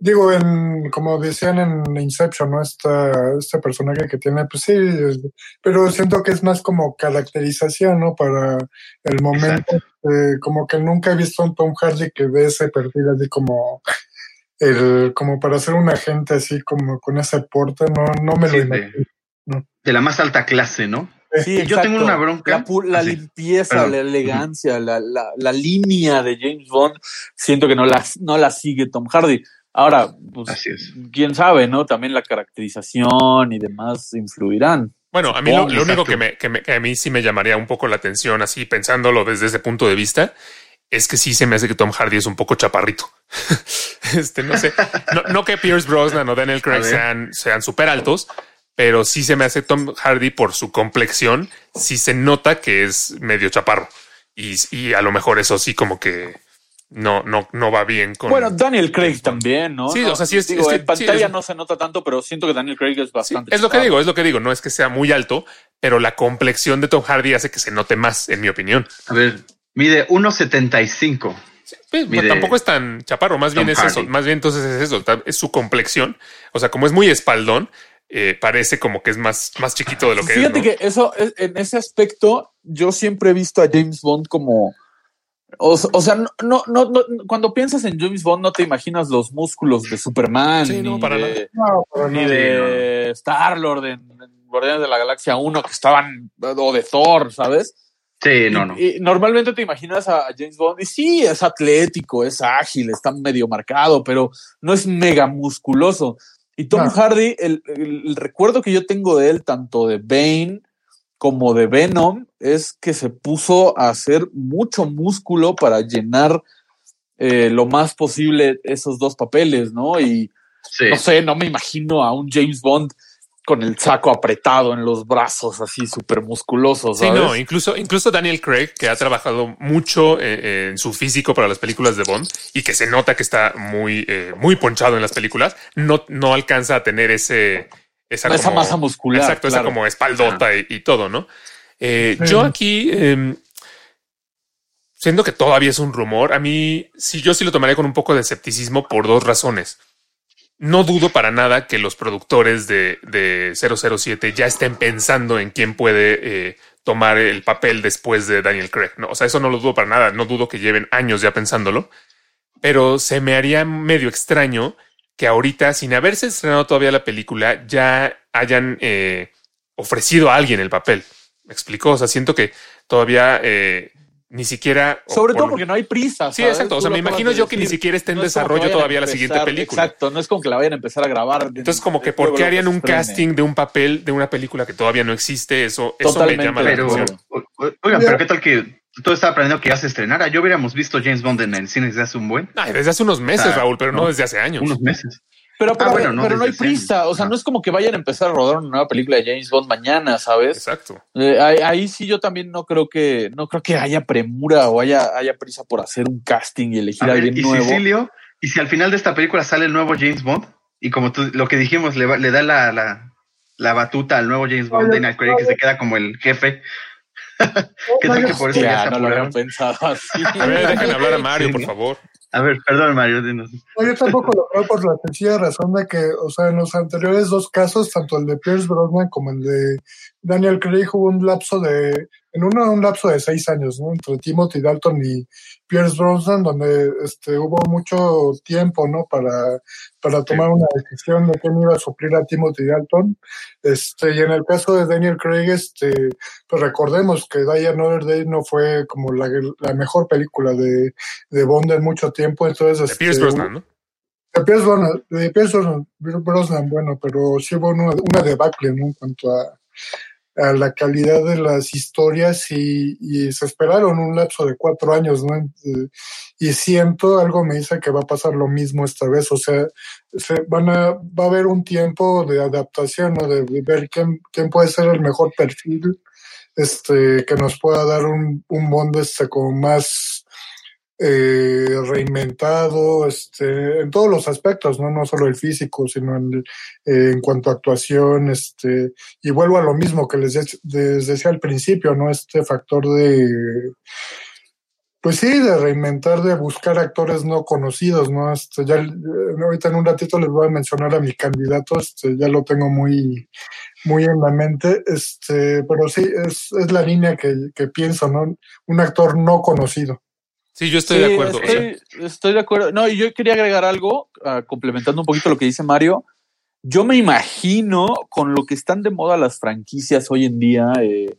digo, en, como decían en Inception, ¿no? Esta, este personaje que tiene, pues sí, es- pero siento que es más como caracterización, ¿no? Para el momento, eh, como que nunca he visto a un Tom Hardy que ve ese perfil así como, el, como para ser un agente así como con ese porte, no, no me Sí, lo de- imagino. De la más alta clase, ¿no? Sí, Yo exacto. tengo una bronca. La, pu- la limpieza, Perdón. la elegancia, la, la, la línea de James Bond, siento que no la, no la sigue Tom Hardy. Ahora, pues, Así es. quién sabe, ¿no? También la caracterización y demás influirán. Bueno, a mí lo, único que, me, que, me- que a mí sí me llamaría un poco la atención, así pensándolo desde ese punto de vista, es que sí se me hace que Tom Hardy es un poco chaparrito. este, no sé, no, no que Pierce Brosnan o Daniel Craig sean, sean súper altos, pero sí se me hace Tom Hardy por su complexión, sí se nota que es medio chaparro. Y, y a lo mejor eso sí como que no, no, no va bien con... Bueno, Daniel Craig también, ¿no? Sí, No, o sea, sí es- digo, es que- en pantalla sí, es- no se nota tanto, pero siento que Daniel Craig es Sí, bastante. es lo que digo, es lo que digo. No es que sea muy alto, pero la complexión de Tom Hardy hace que se note más, en mi opinión. A ver, mide 1.75. Pues, Mire, tampoco es tan chaparro, más bien es eso, más bien entonces es eso, es su complexión. O sea, como es muy espaldón, eh, parece como que es más, más chiquito de lo que Fíjate es. ¿no? que eso, es- en ese aspecto, yo siempre he visto a James Bond como. O, o sea, no, no, no, no- cuando piensas en James Bond, no te imaginas los músculos de Superman, Sí, no, ni para de, No, pero ni no. de Star Lord en, en Guardianes de la Galaxia 1 que estaban, o de Thor, ¿sabes? Sí, no, Y- no. y normalmente te imaginas a James Bond y sí, es atlético, es ágil, está medio marcado, pero no es mega musculoso. Y Tom No. Hardy, el, el- el recuerdo que yo tengo de él, tanto de Bane como de Venom, es que se puso a hacer mucho músculo para llenar eh, lo más posible esos dos papeles, ¿no? Y Sí. no sé, no me imagino a un James Bond con el saco apretado en los brazos, así súper musculoso, Sí, ¿sabes? no, incluso, incluso Daniel Craig, que ha trabajado mucho eh, en su físico para las películas de Bond y que se nota que está muy, eh, muy ponchado en las películas, no, no alcanza a tener ese, esa, esa como- masa muscular. Exacto, esa como espaldota y, y todo, ¿no? Eh, Sí. Yo aquí, eh, siendo que todavía es un rumor, a mí sí, yo sí lo tomaría con un poco de escepticismo por dos razones. No dudo para nada que los productores de, de 007 ya estén pensando en quién puede eh, tomar el papel después de Daniel Craig. No, o sea, eso no lo dudo para nada. No dudo que lleven años ya pensándolo. Pero se me haría medio extraño que ahorita, sin haberse estrenado todavía la película, ya hayan eh, ofrecido a alguien el papel. ¿Me explicó? O sea, siento que todavía eh, ni siquiera... Sobre todo porque no hay prisa. Sí, ¿sabes? exacto. O sea, me imagino yo que ni siquiera está en No desarrollo todavía la siguiente película. Exacto, no es como que la vayan a empezar a grabar. Entonces, como que, ¿por qué harían un casting de un papel de una película que todavía no existe? Eso, eso me Totalmente, llama la Pero, atención. oigan, pero qué tal que todo estaba planeando que ya se estrenara. Yo hubiéramos visto James Bond en el cine desde hace un buen, Ay, desde hace unos meses, Raúl, pero no, no. desde hace años. unos meses. Pero, pero, Ah, bueno, no, pero no hay prisa. O sea, no es como que vayan a empezar a rodar una nueva película de James Bond mañana, ¿sabes? Exacto. Eh, ahí, ahí sí yo también no creo que no creo que haya premura o haya, haya prisa por hacer un casting y elegir A a ver, alguien y nuevo. Sicilio, y si al final de esta película sale el nuevo James Bond, y como tú, lo que dijimos, le, va- le da la, la, la batuta al nuevo James Bond, Daniel Craig, que se queda como el jefe. ¿Qué tal que por eso ya Ya, se no lo había apuraron? pensado así. A ver, dejen hablar a Mario, por favor. A ver, perdón, Mario, dinos. No, yo tampoco lo creo por la sencilla razón de que, o sea, en los anteriores dos casos, tanto el de Pierce Brosnan como el de Daniel Craig, hubo un lapso de, en uno un lapso de seis años, ¿no? Entre Timothy Dalton y Pierce Brosnan, donde este, hubo mucho tiempo, ¿no? Para, para tomar una decisión de quién iba a suplir a Timothy Dalton. Este, y en el caso de Daniel Craig, este, pues recordemos que Die Another Day no fue como la, la mejor película de, de Bond en mucho tiempo, entonces... De este, Pierce Brosnan, ¿no? de Pierce Brosnan, de Pierce Brosnan, Brosnan, bueno, pero sí hubo una, una debacle, ¿no? En cuanto a, a la calidad de las historias y, y se esperaron un lapso de cuatro años, ¿no? Eh, Y siento, algo me dice que va a pasar lo mismo esta vez, o sea, se van a, va a haber un tiempo de adaptación, ¿no? De, de ver quién, quién puede ser el mejor perfil, este, que nos pueda dar un, un Bond este como más, eh, reinventado este, en todos los aspectos, ¿no? No solo el físico, sino en, eh, en cuanto a actuación, este, y vuelvo a lo mismo que les, de- les decía al principio, ¿no? Este factor de, pues sí, de reinventar, de buscar actores no conocidos, ¿no? Este, ya, eh, ahorita en un ratito les voy a mencionar a mi candidato, este, ya lo tengo muy, muy en la mente, este, pero sí, es, es la línea que, que pienso, ¿no? Un actor no conocido. Sí, yo estoy Sí, de acuerdo. o sea, Estoy, estoy de acuerdo. No, y yo quería agregar algo, ah, complementando un poquito lo que dice Mario. Yo me imagino con lo que están de moda las franquicias hoy en día, eh,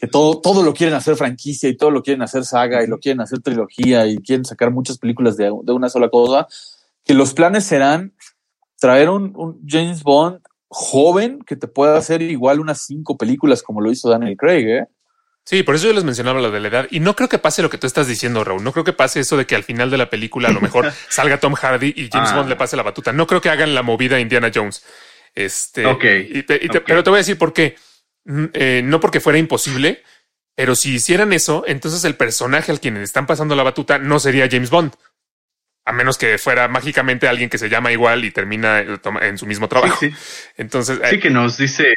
que todo, todo lo quieren hacer franquicia y todo lo quieren hacer saga y lo quieren hacer trilogía y quieren sacar muchas películas de, de una sola cosa, que los planes serán traer un, un James Bond joven que te pueda hacer igual unas cinco películas como lo hizo Daniel Craig, ¿eh? Sí, por eso yo les mencionaba lo de la edad. Y no creo que pase lo que tú estás diciendo, Raúl. No creo que pase eso de que al final de la película a lo mejor salga Tom Hardy y James Ah. Bond le pase la batuta. No creo que hagan la movida Indiana Jones. Este, Ok, y te- y te- ok. Pero te voy a decir por qué. Mm, eh, no porque fuera imposible, pero si hicieran eso, entonces el personaje al quien le están pasando la batuta no sería James Bond. A menos que fuera mágicamente alguien que se llama igual y termina eh, en su mismo trabajo. Sí, sí. Entonces, eh, Sí que nos dice,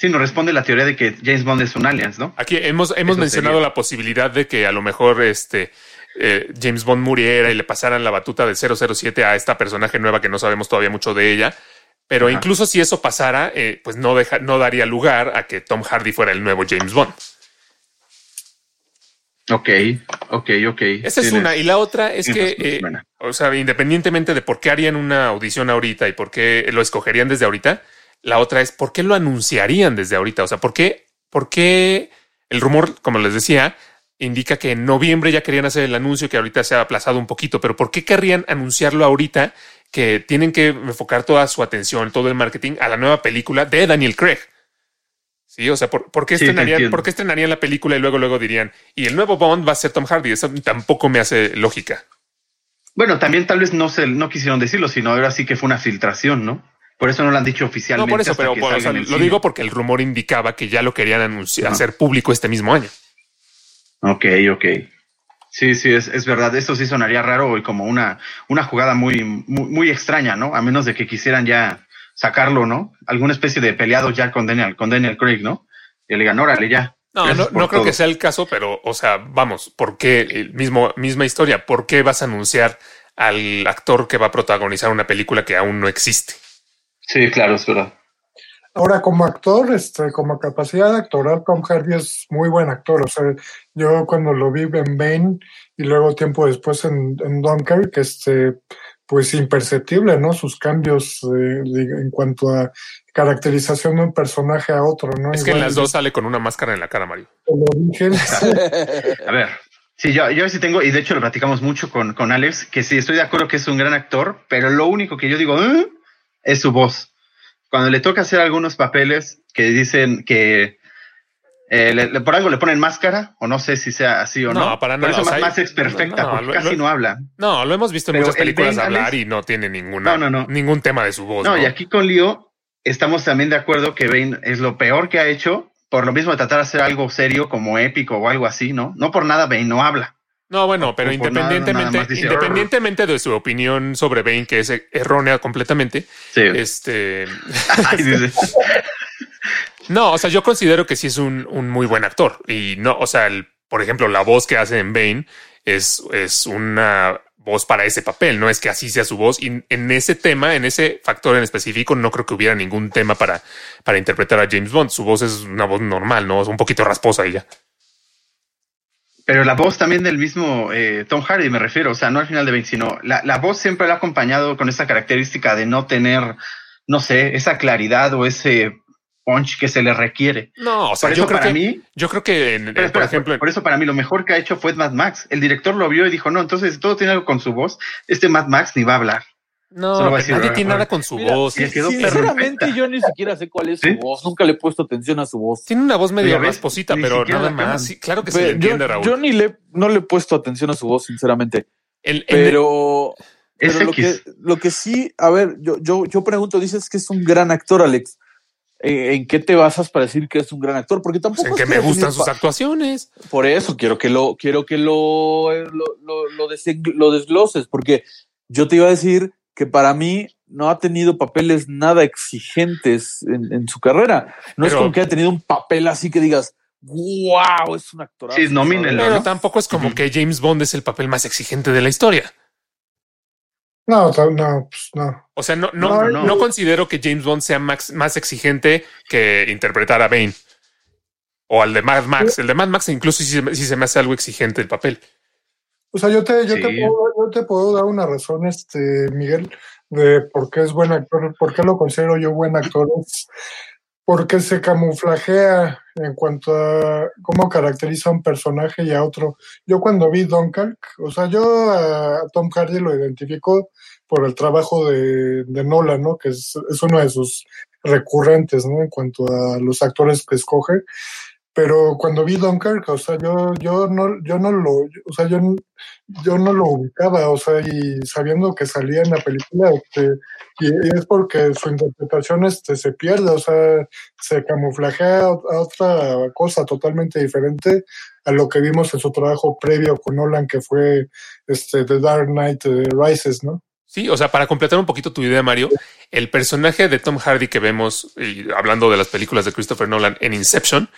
sí nos responde la teoría de que James Bond es un alias, ¿no? Aquí hemos, hemos Eso mencionado sería. la posibilidad de que a lo mejor este eh, James Bond muriera y le pasaran la batuta del 007 a esta personaje nueva que no sabemos todavía mucho de ella. Pero Ajá. incluso si eso pasara, eh, pues no, deja, no daría lugar a que Tom Hardy fuera el nuevo James Bond. Ok, ok, ok. Esa es una. Y la otra es que, eh, o sea, independientemente de por qué harían una audición ahorita y por qué lo escogerían desde ahorita, la otra es por qué lo anunciarían desde ahorita. O sea, por qué, por qué el rumor, como les decía, indica que en noviembre ya querían hacer el anuncio que ahorita se ha aplazado un poquito, pero por qué querrían anunciarlo ahorita que tienen que enfocar toda su atención, todo el marketing a la nueva película de Daniel Craig. Sí, o sea, ¿por, por qué Sí, estrenarían. ¿por qué estrenarían la película y luego luego dirían, y el nuevo Bond va a ser Tom Hardy? Eso tampoco me hace lógica. Bueno, también tal vez no se, no quisieron decirlo, sino ahora sí que fue una filtración, ¿no? Por eso no lo han dicho No, oficialmente. por eso, pero por- o sea, lo cine. digo porque el rumor indicaba que ya lo querían anunciar, hacer público este mismo año. Ok, ok. Sí, sí, es, es verdad. Esto sí sonaría raro y como una, una jugada muy, muy, muy extraña, ¿no? A menos de que quisieran ya sacarlo, ¿no? Alguna especie de peleado ya con Daniel, con Daniel Craig, ¿no? Y le digan, órale, ya. No, no, no creo todo". que sea el caso, pero, o sea, vamos, ¿por qué mismo, misma historia? ¿Por qué vas a anunciar al actor que va a protagonizar una película que aún no existe? Sí, claro, es verdad. Ahora, como actor, este, como capacidad actoral, Tom Hardy es muy buen actor. O sea, yo cuando lo vi en Bane y luego tiempo después en, en Dunkirk, este, pues imperceptible, ¿no? Sus cambios eh, en cuanto a caracterización de un personaje a otro, ¿no? Es que en las dos sale con una máscara en la cara, Mario. el origen, A ver. Sí, yo, yo sí tengo, y de hecho lo platicamos mucho con, con Alex, que sí, estoy de acuerdo que es un gran actor, pero lo único que yo digo "Eh", es su voz. Cuando le toca hacer algunos papeles que dicen que eh, le- le- por algo le ponen máscara, o no sé si sea así o no. No, para Por nada, eso o sea, Mad Max es perfecta, no, porque lo- casi lo- no habla. No, lo hemos visto en Pero muchas el películas hablar y no tiene ninguna, No, ningún tema de su voz. No, ¿no? y aquí con Leo estamos también de acuerdo que Bane es lo peor que ha hecho, por lo mismo de tratar de hacer algo serio como épico o algo así, ¿no? No por nada Bane no habla. No, bueno, pero por nada- nada independientemente, independientemente de su opinión sobre Bane, que es errónea completamente, Sí. este, Ay, no, o sea, yo considero que sí es un, un muy buen actor y no, o sea, el- por ejemplo, la voz que hace en Bane es, es una voz para ese papel, no es que así sea su voz y en ese tema, en ese factor en específico, no creo que hubiera ningún tema para, para interpretar a James Bond. Su voz es una voz normal, no es un poquito rasposa y ya. Pero la voz también del mismo eh, Tom Hardy, me refiero, o sea, no al final de Bane, sino la, la voz siempre la ha acompañado con esa característica de no tener, no sé, esa claridad o ese punch que se le requiere. No, o sea, por yo eso creo para que, mí, yo creo que, en- eh, por espera, ejemplo, por eso para mí lo mejor que ha hecho fue Mad Max. El director lo vio y dijo, no, entonces todo tiene algo con su voz. Este Mad Max ni va a hablar. No, decir, nadie tiene nada con su Mira, voz. sí, quedó Sinceramente, yo ni siquiera sé cuál es ¿Sí? su voz. Nunca le he puesto atención a su voz. Tiene una voz medio rasposita, pero nada más. claro que se le entiende, yo, Raúl. yo ni le no le he puesto atención a su voz, sinceramente. El- el- Pero, Es pero lo, que, lo que sí, a ver, yo, yo, yo pregunto, dices que es un gran actor, Alex. eh, ¿en qué te basas para decir que es un gran actor? Porque tampoco Pues en es que me gustan sus actuaciones. Por eso quiero que lo, quiero que lo, eh, lo, lo, lo deseng- lo desgloses, porque yo te iba a decir que para mí no ha tenido papeles nada exigentes en, en su carrera. No es como que haya tenido un papel así que digas, wow, es un actor. Sí, nomínenlo. Pero ¿no? tampoco es como que James Bond es el papel más exigente de la historia. No, no, pues no. O sea, no, no, No, no, no. considero que James Bond sea max- más exigente que interpretar a Bane. O al de Mad Max. El de Mad Max incluso sí, se me- sí se me hace algo exigente el papel. O sea, yo te, yo, Sí. te puedo, yo te puedo dar una razón, este, Miguel, de por qué es buen actor, por qué lo considero yo buen actor. Es porque se camuflajea en cuanto a cómo caracteriza a un personaje y a otro. Yo cuando vi Dunkirk, o sea, yo a Tom Hardy lo identifico por el trabajo de, de Nolan, ¿no? Que es, es uno de sus recurrentes, ¿no? En cuanto a los actores que escoge. Pero cuando vi Dunkirk, o sea, yo, yo no, yo no lo, o sea, yo, yo no lo ubicaba, o sea, y sabiendo que salía en la película, este, y, es porque su interpretación este, se pierde, o sea, se camuflajea a otra cosa totalmente diferente a lo que vimos en su trabajo previo con Nolan, que fue este, The Dark Knight eh, Rises, ¿no? Sí, o sea, para completar un poquito tu idea, Mario, el personaje de Tom Hardy que vemos, hablando de las películas de Christopher Nolan en Inception,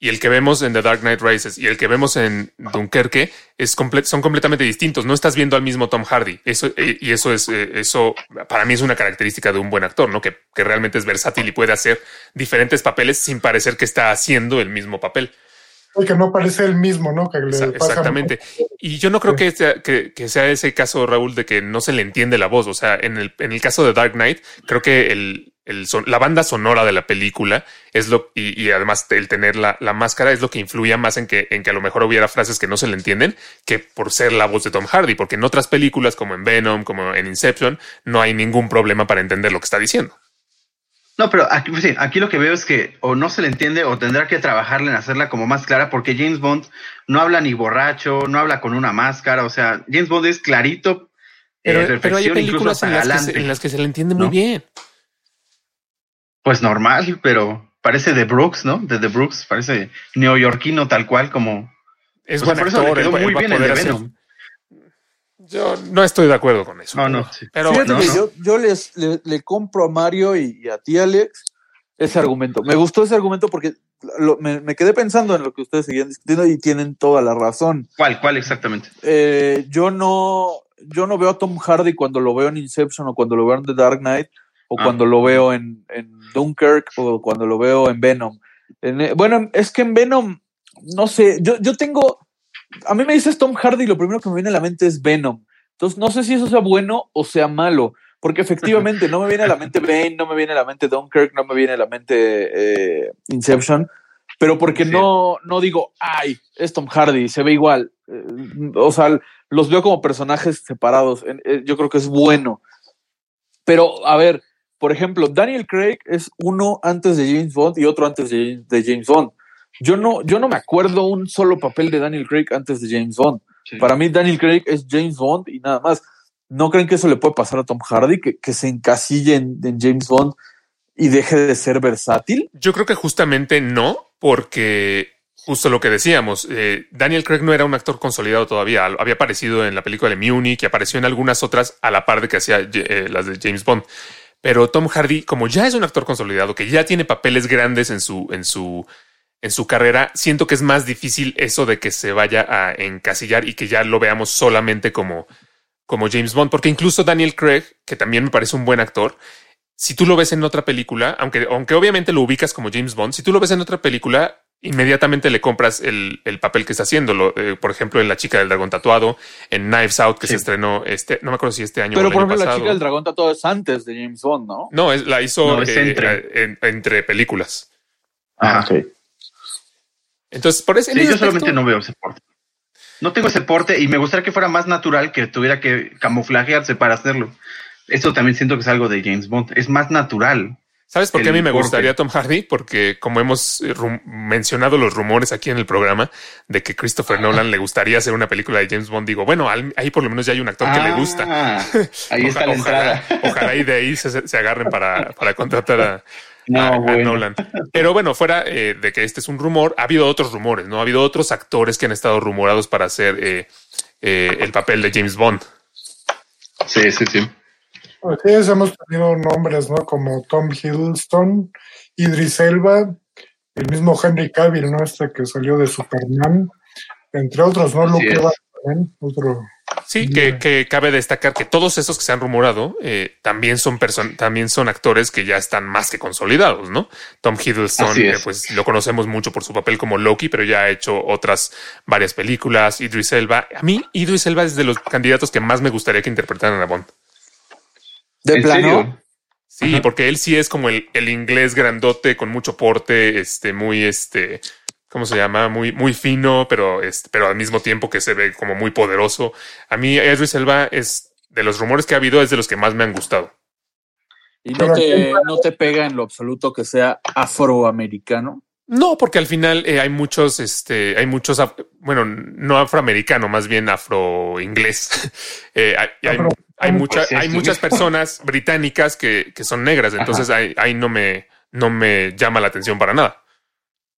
y el que vemos en The Dark Knight Rises y el que vemos en Dunkerque es comple- son completamente distintos. No estás viendo al mismo Tom Hardy. Eso, eh, y eso es, eh, eso para mí es una característica de un buen actor, ¿no? Que, que realmente es versátil y puede hacer diferentes papeles sin parecer que está haciendo el mismo papel. Y que no parece el mismo, ¿no? Que le pasa Exactamente. Y yo no creo que sea, que, que sea ese caso, Raúl, de que no se le entiende la voz. O sea, en el, en el caso de Dark Knight, creo que el, el son- la banda sonora de la película es lo, y, y además el tener la, la máscara es lo que influía más en que, en que a lo mejor hubiera frases que no se le entienden que por ser la voz de Tom Hardy, porque en otras películas como en Venom, como en Inception, no hay ningún problema para entender lo que está diciendo. No, pero aquí, pues sí, aquí lo que veo es que o no se le entiende o tendrá que trabajarle en hacerla como más clara porque James Bond no habla ni borracho, no habla con una máscara, o sea, James Bond es clarito, Pero, eh, pero hay películas en las, que se, galante. en las que se le entiende muy ¿no? bien. Pues normal, pero parece de Brooks, ¿no? De The Brooks, parece neoyorquino tal cual como... Es por eso le quedó muy bien el de Venom. Yo no estoy de acuerdo con eso. No, pero- no, sí. Pero Fíjate no, que no. yo, yo les, le, le compro a Mario y, y a ti, Alex, ese argumento. Me gustó ese argumento porque lo- me, me quedé pensando en lo que ustedes seguían discutiendo y tienen toda la razón. ¿Cuál, cuál exactamente? Eh, yo no yo no veo a Tom Hardy cuando lo veo en Inception o cuando lo veo en The Dark Knight o Ah. cuando lo veo en, en Dunkirk o cuando lo veo en Venom. En, eh, bueno, es que en Venom, no sé, yo, yo tengo, a mí me dices Tom Hardy y lo primero que me viene a la mente es Venom. Entonces no sé si eso sea bueno o sea malo, porque efectivamente no me viene a la mente Bane, no me viene a la mente Dunkirk, no me viene a la mente eh, Inception, pero porque Sí. no, no digo, ay, es Tom Hardy, se ve igual. Eh, o sea, los veo como personajes separados. Eh, Yo creo que es bueno. Pero, a ver, por ejemplo, Daniel Craig es uno antes de James Bond y otro antes de, de James Bond. Yo no, yo no me acuerdo un solo papel de Daniel Craig antes de James Bond. Sí. Para mí, Daniel Craig es James Bond y nada más. ¿No creen que eso le puede pasar a Tom Hardy? Que, que se encasille en, en James Bond y deje de ser versátil. Yo creo que justamente no, porque justo lo que decíamos, eh, Daniel Craig no era un actor consolidado todavía. Había aparecido en la película de Munich y apareció en algunas otras a la par de que hacía eh, las de James Bond. Pero Tom Hardy, como ya es un actor consolidado, que ya tiene papeles grandes en su, en su, en su carrera, siento que es más difícil eso de que se vaya a encasillar y que ya lo veamos solamente como, como James Bond, porque incluso Daniel Craig, que también me parece un buen actor, si tú lo ves en otra película, aunque, aunque obviamente lo ubicas como James Bond, si tú lo ves en otra película, inmediatamente le compras el, el papel que está haciendo. Lo, eh, por ejemplo, en La chica del dragón tatuado, en Knives Out, que Sí. se estrenó este, no me acuerdo si este año Pero, o el por año ejemplo, la pasado. chica del dragón todo es antes de James Bond, ¿no? No, es, la hizo No, es eh, entre. en- entre películas. Ajá. Entonces, por eso. Sí, yo solamente no veo ese porte. No tengo ese porte y me gustaría que fuera más natural que tuviera que camuflajearse para hacerlo. Eso también siento que es algo de James Bond. Es más natural. ¿Sabes por qué a mí me gustaría Tom Hardy? Porque como hemos eh, mencionado los rumores aquí en el programa de que Christopher Nolan le gustaría hacer una película de James Bond, digo, bueno, ahí por lo menos ya hay un actor que le gusta. Ah, Ahí está la ojalá, entrada. ojalá y de ahí se, se agarren para, para contratar a, No, a- a bueno. Nolan. Pero bueno, fuera eh, de que este es un rumor, ha habido otros rumores, ¿no? Ha habido otros actores que han estado rumorados para hacer eh, eh, el papel de James Bond. Sí, sí, sí. Sí, hemos tenido nombres, ¿no? Como Tom Hiddleston, Idris Elba, el mismo Henry Cavill, ¿no? Este que salió de Superman, entre otros, ¿no? Luke también, otro. Sí, que, que cabe destacar que todos esos que se han rumorado eh, también son person también son actores que ya están más que consolidados, ¿no? Tom Hiddleston, eh, es. pues lo conocemos mucho por su papel como Loki, pero ya ha hecho otras varias películas. Idris Elba, a mí Idris Elba es de los candidatos que más me gustaría que interpretaran a Bond. De ¿En plano. serio? Sí, Ajá. porque él sí es como el, el inglés grandote con mucho porte, este, muy este, ¿cómo se llama? Muy, muy fino, pero este, pero al mismo tiempo que se ve como muy poderoso. A mí, Idris Elba es de los rumores que ha habido, es de los que más me han gustado. Y no te, no te pega en lo absoluto que sea afroamericano. No, porque al final eh, hay muchos, este, hay muchos, af- bueno, no afroamericano, más bien afro-inglés. Eh, hay, hay, Afro- hay, mucha- Pues hay muchas personas británicas que, que son negras, entonces ahí, ahí no me, no me llama la atención para nada.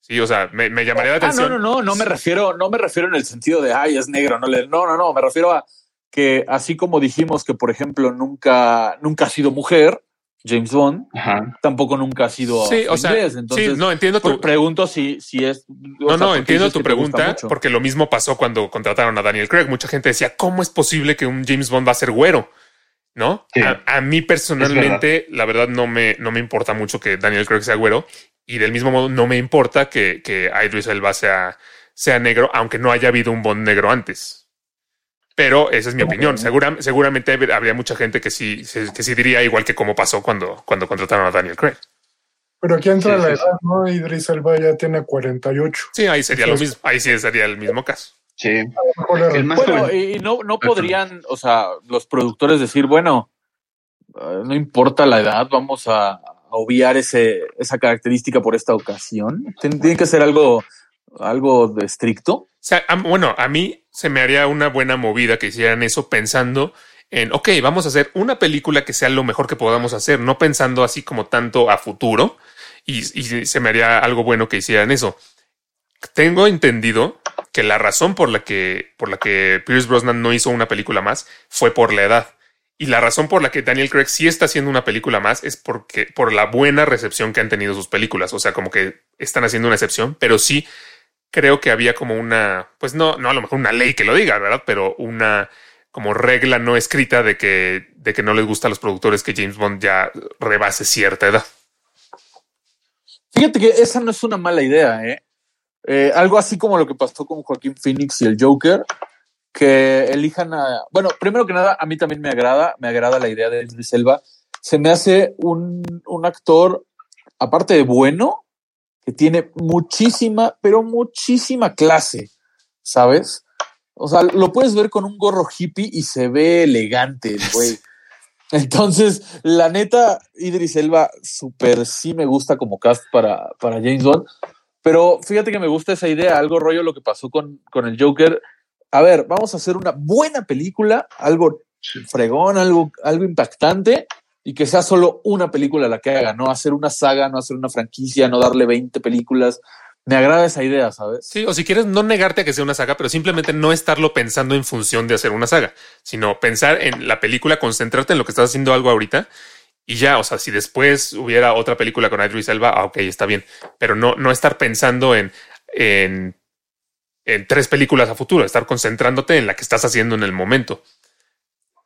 Sí, o sea, me, me llamaría la Ah, no, atención. no, no, no me refiero, no me refiero en el sentido de ay, es negro, no le, no, no, no, me refiero a que así como dijimos que, por ejemplo, nunca, nunca ha sido mujer, James Bond, Ajá. tampoco nunca ha sido Sí, o sea, inglés. Entonces, sí, no entiendo tu, pre- pregunto si, si es. no, sea, no, porque entiendo tu pregunta, porque lo mismo pasó cuando contrataron a Daniel Craig. Mucha gente decía, ¿cómo es posible que un James Bond va a ser güero? ¿No? Sí. A, a mí personalmente, la verdad, no me, no me importa mucho que Daniel Craig sea güero. Y del mismo modo, no me importa que, que Idris Elba sea, sea negro, aunque no haya habido un Bond negro antes. Pero esa es mi opinión. Segura- seguramente habría mucha gente que sí, que sí diría igual que como pasó cuando, cuando contrataron a Daniel Craig. Pero aquí entra Sí, la sí, edad, ¿no? Idris Elba ya tiene 48. Sí, ahí sería lo mismo. Ahí sí sería el mismo caso. Sí. A lo mejor era- El más Bueno, y no, no podrían, o sea, los productores decir, bueno, eh, no importa la edad, vamos a, obviar ese, esa característica por esta ocasión. Tien- Tiene que ser algo, algo estricto. A- bueno, a mí se me haría una buena movida que hicieran eso pensando en, ok, vamos a hacer una película que sea lo mejor que podamos hacer, no pensando así como tanto a futuro. Y, y se me haría algo bueno que hicieran eso. Tengo entendido que la razón por la que, por la que Pierce Brosnan no hizo una película más fue por la edad. Y la razón por la que Daniel Craig sí está haciendo una película más es porque por la buena recepción que han tenido sus películas. O sea, como que están haciendo una excepción, pero sí creo que había como una, pues no, no a lo mejor una ley que lo diga, ¿verdad? Pero una como regla no escrita de que, de que no les gusta a los productores que James Bond ya rebase cierta edad. Fíjate que esa no es una mala idea, ¿eh? Eh, algo así como lo que pasó con Joaquín Phoenix y el Joker, que elijan a... Bueno, primero que nada, a mí también me agrada, me agrada la idea de Idris Elba. Se me hace un, un actor, aparte de bueno, que tiene muchísima, pero muchísima clase, ¿sabes? O sea, lo puedes ver con un gorro hippie y se ve elegante el güey. Entonces, la neta, Idris Elba, súper sí me gusta como cast para, para James Bond. Pero fíjate que me gusta esa idea, algo rollo lo que pasó con, con el Joker. A ver, vamos a hacer una buena película, algo fregón, algo, algo impactante, y que sea solo una película la que haga, no hacer una saga, no hacer una franquicia, no darle 20 películas. Me agrada esa idea, ¿sabes? Sí, o si quieres no negarte a que sea una saga, pero simplemente no estarlo pensando en función de hacer una saga, sino pensar en la película, concentrarte en lo que estás haciendo algo ahorita y ya, o sea, si después hubiera otra película con Idris Elba, ah, ok, está bien, pero no, no estar pensando en, en, en tres películas a futuro, estar concentrándote en la que estás haciendo en el momento.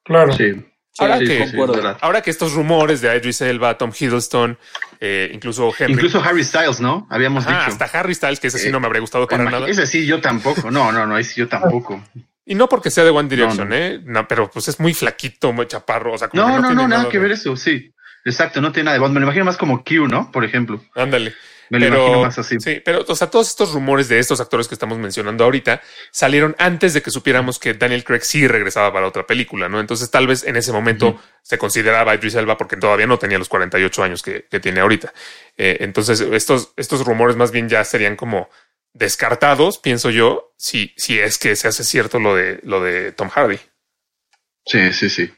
Claro. Sí. Ahora sí, que- sí. Ahora que estos rumores de Idris Elba, Tom Hiddleston, eh, incluso Henry, Incluso Harry Styles, ¿no? Habíamos Ajá, dicho. hasta Harry Styles, que ese sí Eh, no me habría gustado para nada. Ese sí, yo tampoco. No, no, no, ese yo tampoco. Y no porque sea de One Direction, No, no. ¿eh? No, pero pues es muy flaquito, muy chaparro. O sea, como que No, no, no, nada que ver eso, sí. Exacto, no tiene nada de Bond. Me lo imagino más como Q, ¿no? Por ejemplo. Ándale. Me lo Pero, imagino más así. Sí, pero, o sea, todos estos rumores de estos actores que estamos mencionando ahorita salieron antes de que supiéramos que Daniel Craig sí regresaba para otra película, ¿no? Entonces, tal vez en ese momento se consideraba Idris Elba porque todavía no tenía los 48 años que, que tiene ahorita. Eh, entonces, estos, estos rumores más bien ya serían como descartados, pienso yo, si, si es que se hace cierto lo de, lo de Tom Hardy. Sí, sí, sí.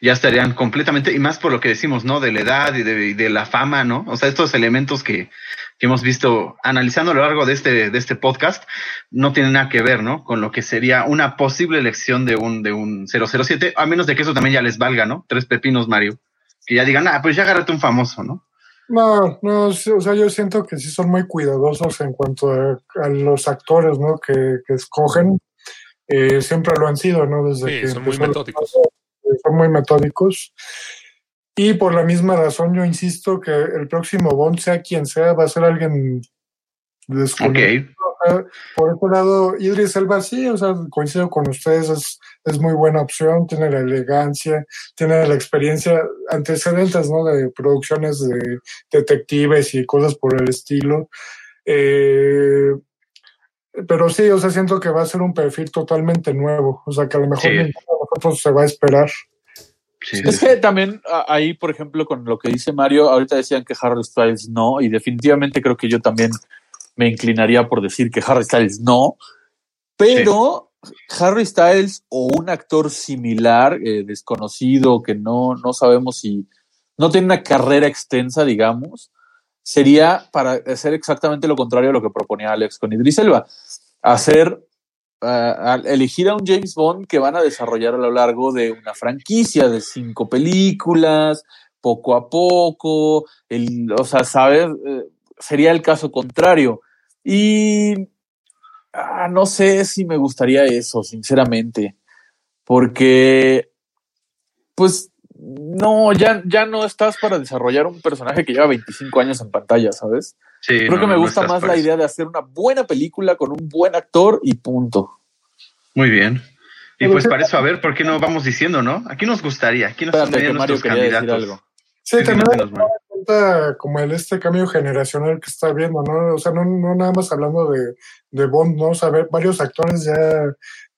ya estarían completamente, y más por lo que decimos, ¿no? De la edad y de, y de la fama, ¿no? O sea, estos elementos que, que hemos visto analizando a lo largo de este, de este podcast, no tienen nada que ver, ¿no? Con lo que sería una posible elección de un, de un 007, a menos de que eso también ya les valga, ¿no? Tres pepinos, Mario. Que ya digan, ah, pues ya agárrate un famoso, ¿no? No, no, o sea, yo siento que sí son muy cuidadosos en cuanto a, a los actores, ¿no? Que, que escogen. Eh, siempre lo han sido, ¿no? Desde Sí, que son muy metódicos. eh, son muy metódicos. Y por la misma razón, yo insisto que el próximo Bond, sea quien sea, va a ser alguien desconocido. Ok. Ah, Por otro lado, Idris Elba sí, o sea, coincido con ustedes, es, es muy buena opción, tiene la elegancia, tiene la experiencia, antecedentes, ¿no? De producciones de detectives y cosas por el estilo. Eh, pero sí, o sea, siento que va a ser un perfil totalmente nuevo, o sea, que a lo mejor Sí. nosotros se va a esperar. Sí, Es que también ahí, por ejemplo, con lo que dice Mario, ahorita decían que Harry Styles no, y definitivamente creo que yo también me inclinaría por decir que Harry Styles no, pero Harry Styles o un actor similar, eh, desconocido, que no, no sabemos si no tiene una carrera extensa, digamos, sería para hacer exactamente lo contrario a lo que proponía Alex con Idris Elba, hacer elegir a un James Bond que van a desarrollar a lo largo de una franquicia de cinco películas, poco a poco, el, o sea, ¿sabes? Eh, sería el caso contrario. Y ah, no sé si me gustaría eso, sinceramente, porque, pues, no, ya, ya no estás para desarrollar un personaje que lleva 25 años en pantalla, ¿sabes? Sí, Creo no, que me no, gusta más la idea de hacer una buena película con un buen actor y punto. Muy bien. Y pues para eso, a ver, ¿por qué no vamos diciendo, no? Aquí nos gustaría, aquí nos Mario nuestros quería decir candidatos. algo. Sí, Sí, también cuenta como el este cambio generacional que está viendo, ¿no? O sea, no, no nada más hablando de, de Bond, ¿no? O sea, ver varios actores ya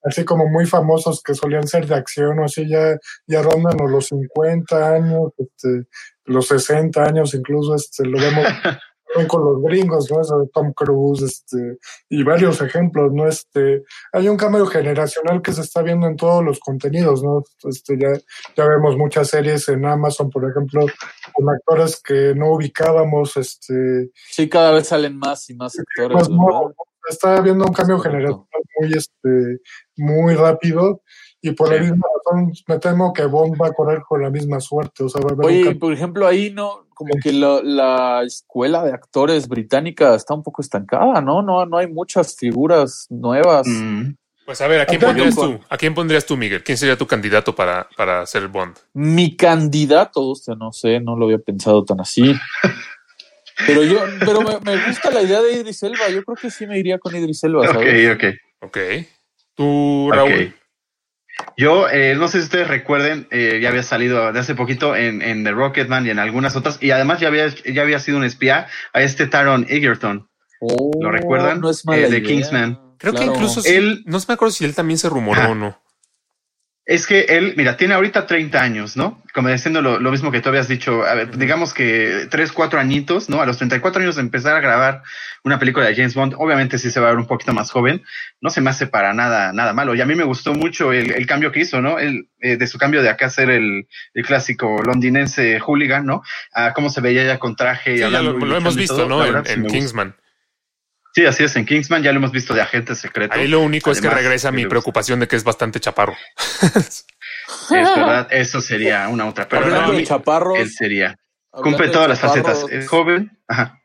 así como muy famosos que solían ser de acción o así ya, ya rondan los 50 años, este, los 60 años incluso, este, lo vemos con los gringos, ¿no? Eso de Tom Cruise, este, y varios ejemplos, ¿no? Este, hay un cambio generacional que se está viendo en todos los contenidos, ¿no? Este, ya, ya vemos muchas series en Amazon, por ejemplo, con actores que no ubicábamos, este, Sí, cada vez salen más y más actores. más nuevos. Está habiendo un cambio generacional muy, este, muy rápido y por la Sí. misma razón me temo que Bond va a correr con la misma suerte, o sea, va a haber Oye, por ejemplo, ahí no, como que la, la escuela de actores británica está un poco estancada, ¿no? No, no hay muchas figuras nuevas. Mm. Pues a ver, ¿a quién pondrías tú? ¿A quién pondrías tú, Miguel? ¿Quién sería tu candidato para, para ser Bond? Mi candidato, o sea, no sé, no lo había pensado tan así. Pero yo, pero me, me gusta la idea de Idris Elba. Yo creo que sí me iría con Idris Elba, Ok, ¿sabes? ok. Ok. ¿Tú, Raúl? Ok. Yo eh, no sé si ustedes recuerden, eh, ya había salido de hace poquito en, en The Rocketman y en algunas otras, y además ya había, ya había sido un espía a este Taron Egerton. Oh, ¿Lo recuerdan? No es mala Eh, de idea. Kingsman. Creo que incluso sí. Él- No me acuerdo si él también se rumoró o no. Es que él, mira, tiene ahorita 30 años, ¿no? Como diciendo lo, lo mismo que tú habías dicho, a ver, digamos que 3, 4 añitos, ¿no? A los 34 años de empezar a grabar una película de James Bond, obviamente sí se va a ver un poquito más joven, no se me hace para nada, nada malo. Y a mí me gustó mucho el, el cambio que hizo, ¿no? El, eh, de su cambio de acá a ser el, el clásico londinense hooligan, ¿no? A cómo se veía ya con traje y Sí, ya hablando lo, y lo luchando hemos visto, todo, ¿no? En. Kingsman. Sí, así es, en Kingsman ya lo hemos visto de agente secreto. Ahí lo único es que regresa mi preocupación de que es bastante chaparro. Es verdad, eso sería una otra. Pero Hablando de chaparros. él sería. Cumple todas las facetas. Es joven. Ajá.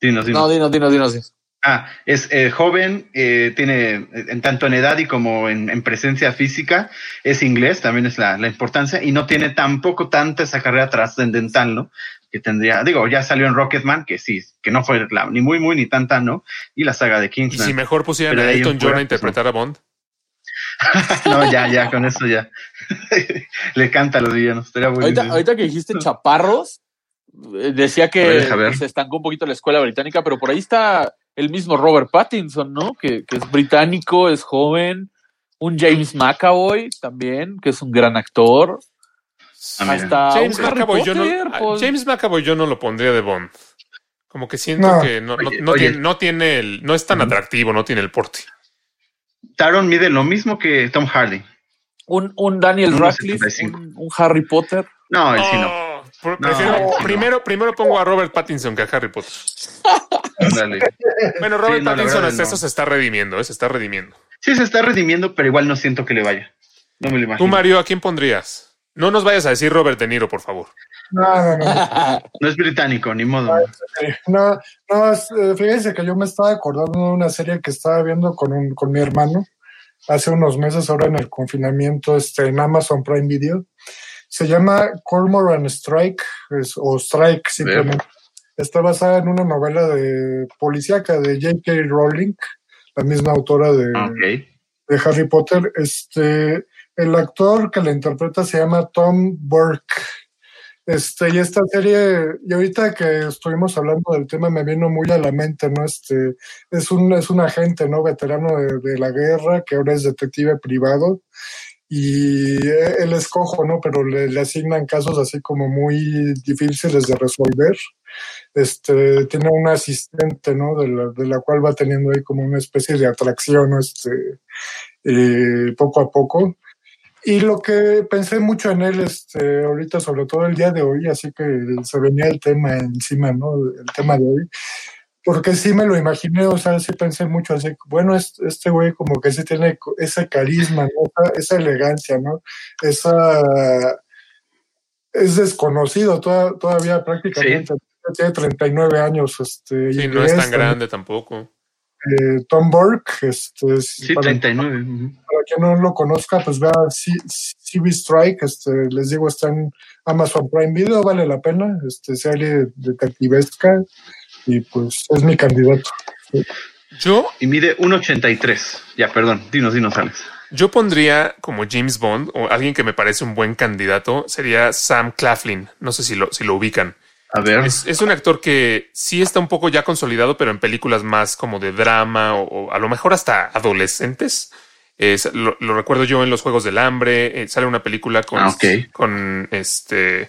Dinos, dinos. No, dinos, dinos, dinos. Ah, es eh, joven, eh, tiene eh, en tanto en edad y como en, en presencia física, es inglés, también es la, la importancia, y no tiene tampoco tanta esa carrera trascendental, ¿no? Que tendría, digo, ya salió en Rocketman, que sí, que no fue la- ni muy, muy, ni tanta, ¿no? Y la saga de Y Kingsman. si mejor pusieran a Elton John a pues, interpretar a Bond. no, ya, ya, con eso ya. Le canta a los villanos, estaría Ahorita, que dijiste chaparros, eh, decía ver, que ver. se estancó un poquito la escuela británica, pero por ahí está el mismo Robert Pattinson, ¿no? Que, que es británico, es joven. Un James McAvoy también, que es un gran actor. Ah. Hasta James McAvoy, yo no, pues. James McAvoy yo no lo pondría de Bond. Como que siento No. que no, no- Oye, no oye. tiene, no tiene el, no es tan atractivo, no tiene el porte. Taron mide lo mismo que Tom Hardy. Un, un Daniel Radcliffe, 75. un, un Harry Potter. No, él sí no. Oh, por- prefiero- primero, primero pongo a Robert Pattinson que a Harry Potter. Dale. Bueno, Robert Sí, no, la Pattinson verdad, hasta no. eso se está redimiendo, ¿eh? se está redimiendo. Sí, se está redimiendo, pero igual no siento que le vaya. No me lo imagino. Tú, Mario, ¿a quién pondrías? No nos vayas a decir Robert De Niro, por favor. No, no, no. No es británico, ni modo. No, no, es, eh, fíjense que yo me estaba acordando de una serie que estaba viendo con, un, con mi hermano hace unos meses, ahora en el confinamiento, este, en Amazon Prime Video. Se llama Cormoran Strike, es- o Strike simplemente. Está basada en una novela de policíaca de J.K. Rowling, la misma autora de, Ok. de Harry Potter. Este, el actor que la interpreta se llama Tom Burke. Este, y esta serie, y ahorita que estuvimos hablando del tema, me vino muy a la mente, ¿no? Este, es un, es un agente, ¿no? Veterano de, la guerra, que ahora es detective privado, y él es cojo, ¿no? Pero le, le asignan casos así como muy difíciles de resolver. Este, tiene una asistente, ¿no? De la, de la cual va teniendo ahí como una especie de atracción, ¿no? Este, eh, poco a poco. Y lo que pensé mucho en él, este, ahorita, sobre todo el día de hoy, así que se venía el tema encima, ¿no? El tema de hoy. Porque sí me lo imaginé, o sea, sí pensé mucho así, bueno, es- este güey como que sí tiene ese carisma, ¿no? Esa, esa elegancia, ¿no? Esa... Es desconocido, toda- todavía prácticamente tiene 39 años, este. Sí, y no es tan este, grande tampoco. Eh, Tom Burke, este, es- Sí, para- 39. ujú. para quien no lo conozca, pues vea C- CB Strike, este, les digo, está en Amazon Prime Video, vale la pena, este, serie detectivesca, y pues es mi candidato. Yo, Y mide 1.83. Ya, perdón. Dinos, dinos, Alex. yo pondría como James Bond o alguien que me parece un buen candidato sería Sam Claflin. No sé si lo, si lo ubican. A ver. Es, es un actor que sí está un poco ya consolidado, pero en películas más como de drama o, o a lo mejor hasta adolescentes. Es- lo, lo recuerdo yo en los Juegos del Hambre. eh, sale una película con, Ah, ok. con este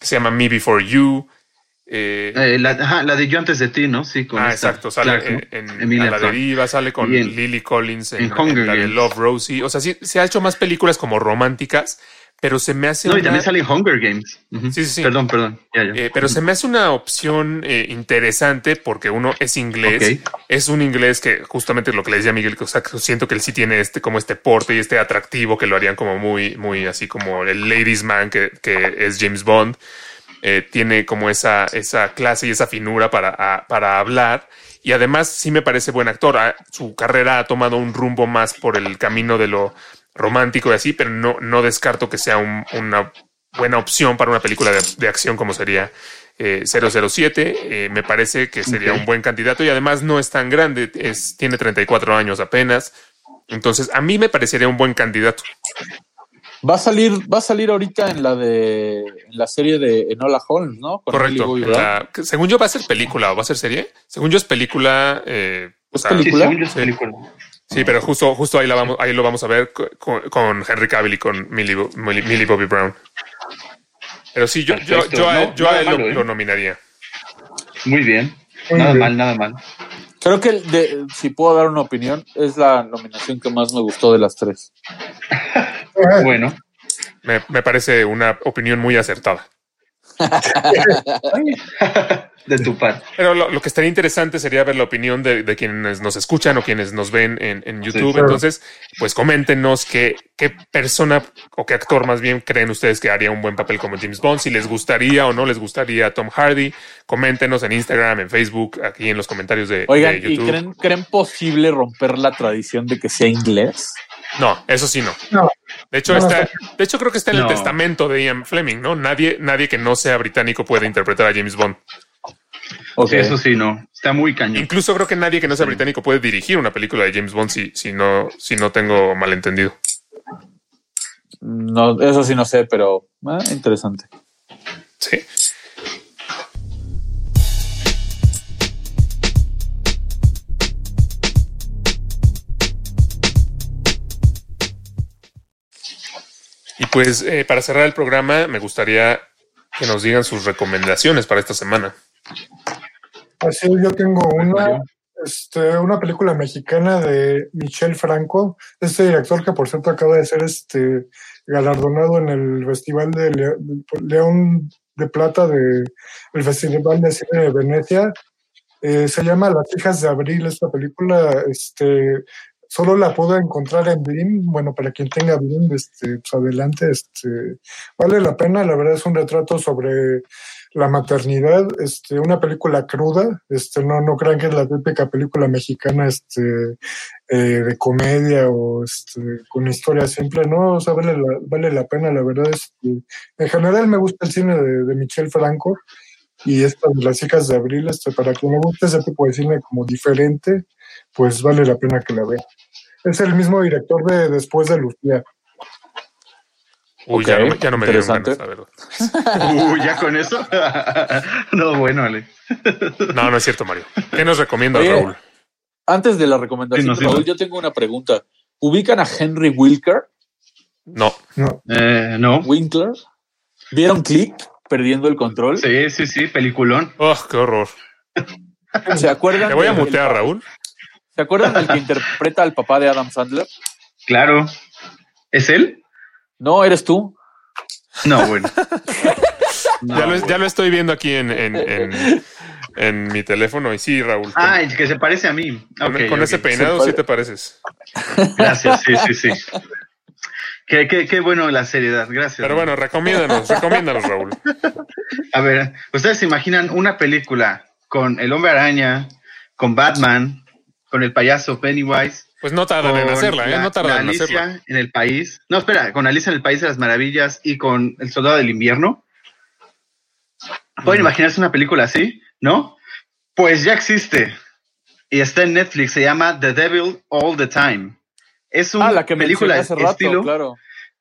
que se llama Me Before You. Eh, Eh, la, ajá, la de Yo antes de ti, ¿no? Sí, con ah, esta exacto. Sale Clark, en, en Emilia A la deriva, sale con en- Lily Collins en, en en la de. Love Rosie. O sea, sí, se ha hecho más películas como románticas, pero se me hace No, y también sale Hunger Games. Ujú. Sí, sí, sí. Perdón, perdón. Ya, ya. Eh, pero se me hace una opción eh, interesante porque uno es inglés, es un inglés que justamente lo que le decía Miguel, que, o sea, que siento que él sí tiene este como este porte y este atractivo que lo harían como muy, muy así como el ladies man que, que es James Bond. Eh, tiene como esa, esa clase y esa finura para, a- para hablar. Y además sí me parece buen actor. Su carrera ha tomado un rumbo más por el camino de lo romántico y así, pero no, no descarto que sea un- una buena opción para una película de, de acción como sería eh, 007. Eh, me parece que sería un buen candidato y además no es tan grande, es, tiene 34 años apenas. Entonces, a mí me parecería un buen candidato. Va a salir, va a salir ahorita en la de en la serie de Enola Holmes, ¿no? Con Correcto. La- según yo va a ser película o va a ser serie. Según yo es película. eh, o ¿Es Sí, película? según yo es película. Sí, pero justo, justo ahí, la vamos, ahí lo vamos a ver co- con, con Henry Cavill y con Millie, Bo- Millie- Millie Bobby Brown. Pero sí, yo, yo, yo a, yo a él lo, ¿eh? lo nominaría. Muy bien. Muy nada bien. mal, nada mal. Creo que el de- si puedo dar una opinión, es la nominación que más me gustó de las tres. Bueno. Me, me parece una opinión muy acertada. de tu parte. Pero lo, lo que estaría interesante sería ver la opinión de, de quienes nos escuchan o quienes nos ven en, en YouTube. claro. Entonces, pues coméntenos qué, qué persona o qué actor más bien creen ustedes que haría un buen papel como James Bond, si les gustaría o no les gustaría Tom Hardy. Coméntenos en Instagram, en Facebook, aquí en los comentarios de, Oigan, de ¿y YouTube. creen, creen posible romper la tradición de que sea inglés? No, eso sí no. No. De hecho, No, está, de hecho, creo que está en el testamento de Ian Fleming, ¿no? Nadie, nadie que no sea británico puede interpretar a James Bond. Ok. Sí, eso sí, no. Está muy cañón. Incluso creo que nadie que no sea británico puede dirigir una película de James Bond si, si no, si no tengo malentendido. No, eso sí no sé, pero ah, interesante. Sí. Y pues eh, para cerrar el programa, me gustaría que nos digan sus recomendaciones para esta semana. Así yo tengo una, este, una película mexicana de Michel Franco, este director que por cierto acaba de ser este galardonado en el Festival de Le- León de Plata de el Festival de Cine de Venecia. Eh, se llama Las hijas de abril esta película, este solo la puedo encontrar en Blim, bueno, para quien tenga Blim, este, pues adelante, este, vale la pena, la verdad es un retrato sobre la maternidad, este, una película cruda, este, no, no crean que es la típica película mexicana, este, eh, de comedia o este, con historia simple, no, o sea, vale la, vale la pena, la verdad es que en general me gusta el cine de, de Michel Franco y esta de las hijas de abril, este, para quien me gusta ese tipo de cine como diferente, pues vale la pena que la vea. Es el mismo director de Después de Lucía. Uy, ya no, me- ya no me dieron interesante. ganas, la verdad. Uy, ya con eso. no, bueno, Ale. No, no es cierto, Mario. ¿Qué nos recomienda Oye, Raúl? Antes de la recomendación, Sí, no, sí, Raúl, no. yo tengo una pregunta. ¿Ubican a Henry Wilker? No. No, Eh, no. Winkler. ¿Vieron Click? Perdiendo el control. Sí, sí, sí, peliculón. Oh, qué horror. ¿Se acuerdan? Te voy a mutear, Raúl. ¿Se acuerdan del que interpreta al papá de Adam Sandler? Claro. ¿Es él? No, eres tú. No, bueno. No, ya, lo, bueno. ya lo estoy viendo aquí en, en, en, en mi teléfono. Y sí, Raúl. Ah, el que se parece a mí. con- ese peinado sí te pareces. Gracias, sí, sí, sí. Qué, qué, qué bueno la seriedad, gracias. Pero bueno, recomiéndanos, recomiéndanos, Raúl. A ver, ¿ustedes se imaginan una película con el hombre araña, con Batman, con el payaso Pennywise? Pues no tardan en hacerla, ¿eh? No tardan la en Alicia hacerla. en el país. No, espera, con Alicia en el País de las Maravillas y con El Soldado del Invierno. ¿Pueden imaginarse una película así? ¿No? Pues ya existe. Y está en Netflix, se llama The Devil All the Time. Es una Ah, la que película hace rato, estilo. claro.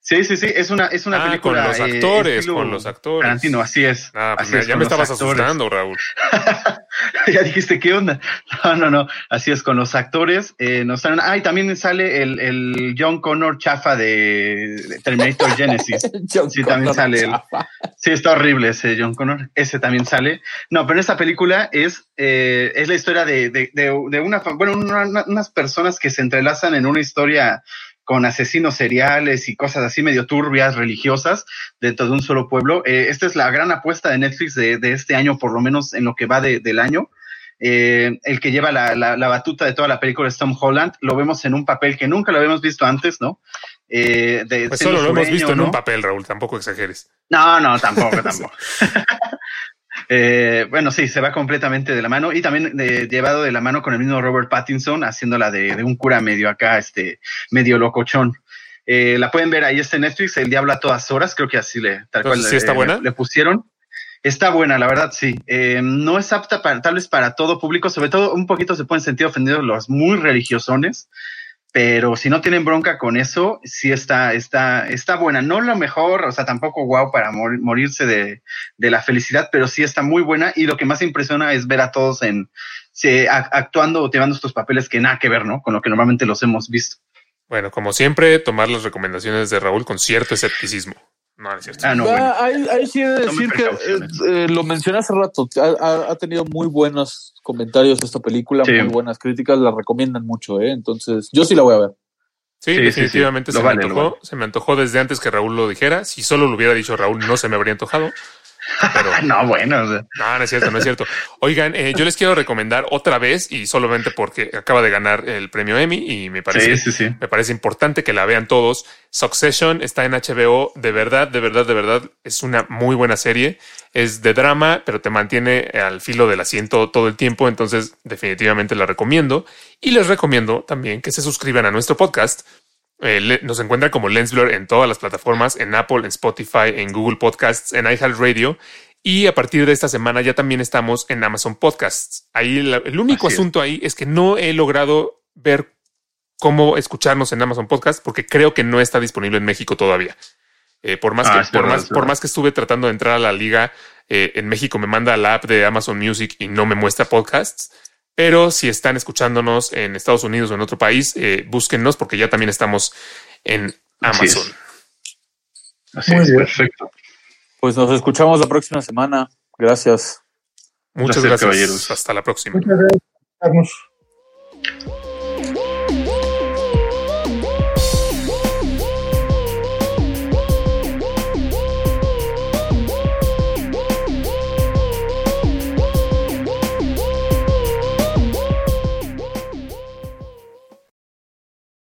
Sí, sí, sí, es una, es una Ah, con película. los eh, actores, con los actores. Tarantino, así es. Ah, pues así me- es, ya con me estabas actores. asustando, Raúl. ya dijiste, ¿qué onda? No, no, no. Así es, con los actores. Eh, nos salen- ah, y también sale el, el John Connor chafa de, de Terminator Genesis. John Sí, también Connor, sale. Sí, está horrible ese John Connor. Ese también sale. No, pero en esta película es, eh, es la historia de, de, de, de una, bueno, una- una- unas personas que se entrelazan en una historia con asesinos seriales y cosas así medio turbias, religiosas, dentro de un solo pueblo. Eh, esta es la gran apuesta de Netflix de, de este año, por lo menos en lo que va de- del año. Eh, el que lleva la, la, la batuta de toda la película es Tom Holland. Lo vemos en un papel que nunca lo habíamos visto antes, ¿no? Eh, de, Pues solo lo hemos visto en un papel, Raúl. Tampoco exageres. No, no, tampoco, tampoco. Eh, bueno, sí, se va completamente de la mano y también eh, llevado de la mano con el mismo Robert Pattinson, haciéndola de, de un cura medio acá, este, medio locochón. Eh, la pueden ver ahí, está en Netflix, El Diablo a todas horas, creo que así le, tal cual ¿sí está buena? Le, le pusieron. Está buena, la verdad, sí. Eh, no es apta para, tal vez para todo público, sobre todo un poquito se pueden sentir ofendidos los muy religiosones, pero si no tienen bronca con eso, sí está, está, está buena. No lo mejor, o sea, tampoco guau para mor- morirse de, de la felicidad, pero sí está muy buena y lo que más impresiona es ver a todos en se, actuando o llevando estos papeles que nada que ver, ¿no? Con lo que normalmente los hemos visto. Bueno, como siempre, tomar las recomendaciones de Raúl con cierto escepticismo. No, no es cierto. Ah, no, bueno. ahí, ahí sí he de Tome decir que eh, eh, lo mencioné hace rato. Ha, ha- ha tenido muy buenos comentarios esta película, Sí. muy buenas críticas, la recomiendan mucho, ¿eh? Entonces, yo sí la voy a ver. Sí, definitivamente sí. Se, vale, me antojó, vale. se me antojó desde antes que Raúl lo dijera. Si solo lo hubiera dicho Raúl, no se me habría antojado. Pero No, bueno, o sea, no, no es cierto, no es cierto. Oigan, eh, yo les quiero recomendar otra vez y solamente porque acaba de ganar el premio Emmy y me parece, sí, sí, sí. me parece importante que la vean todos. Succession está en HBO. De verdad, de verdad, de verdad, es una muy buena serie. Es de drama, pero te mantiene al filo del asiento todo el tiempo. Entonces, definitivamente la recomiendo. Y les recomiendo también que se suscriban a nuestro podcast. Eh, nos encuentran como Lensblur en todas las plataformas, en Apple, en Spotify, en Google Podcasts, en iHeartRadio. Y a partir de esta semana ya también estamos en Amazon Podcasts. Ahí la- el único Así es. asunto ahí es que no he logrado ver cómo escucharnos en Amazon Podcast porque creo que no está disponible en México todavía. Eh, por más Ah, que es por verdad, más, es por verdad. más que estuve tratando de entrar a la liga eh, en México me manda la app de Amazon Music y no me muestra podcasts. Pero si están escuchándonos en Estados Unidos o en otro país, eh, búsquennos porque ya también estamos en Así es. Amazon. Así Muy es, perfecto. Pues nos escuchamos la próxima semana. Gracias. Muchas Placer, gracias. caballeros. Hasta la próxima. Muchas gracias.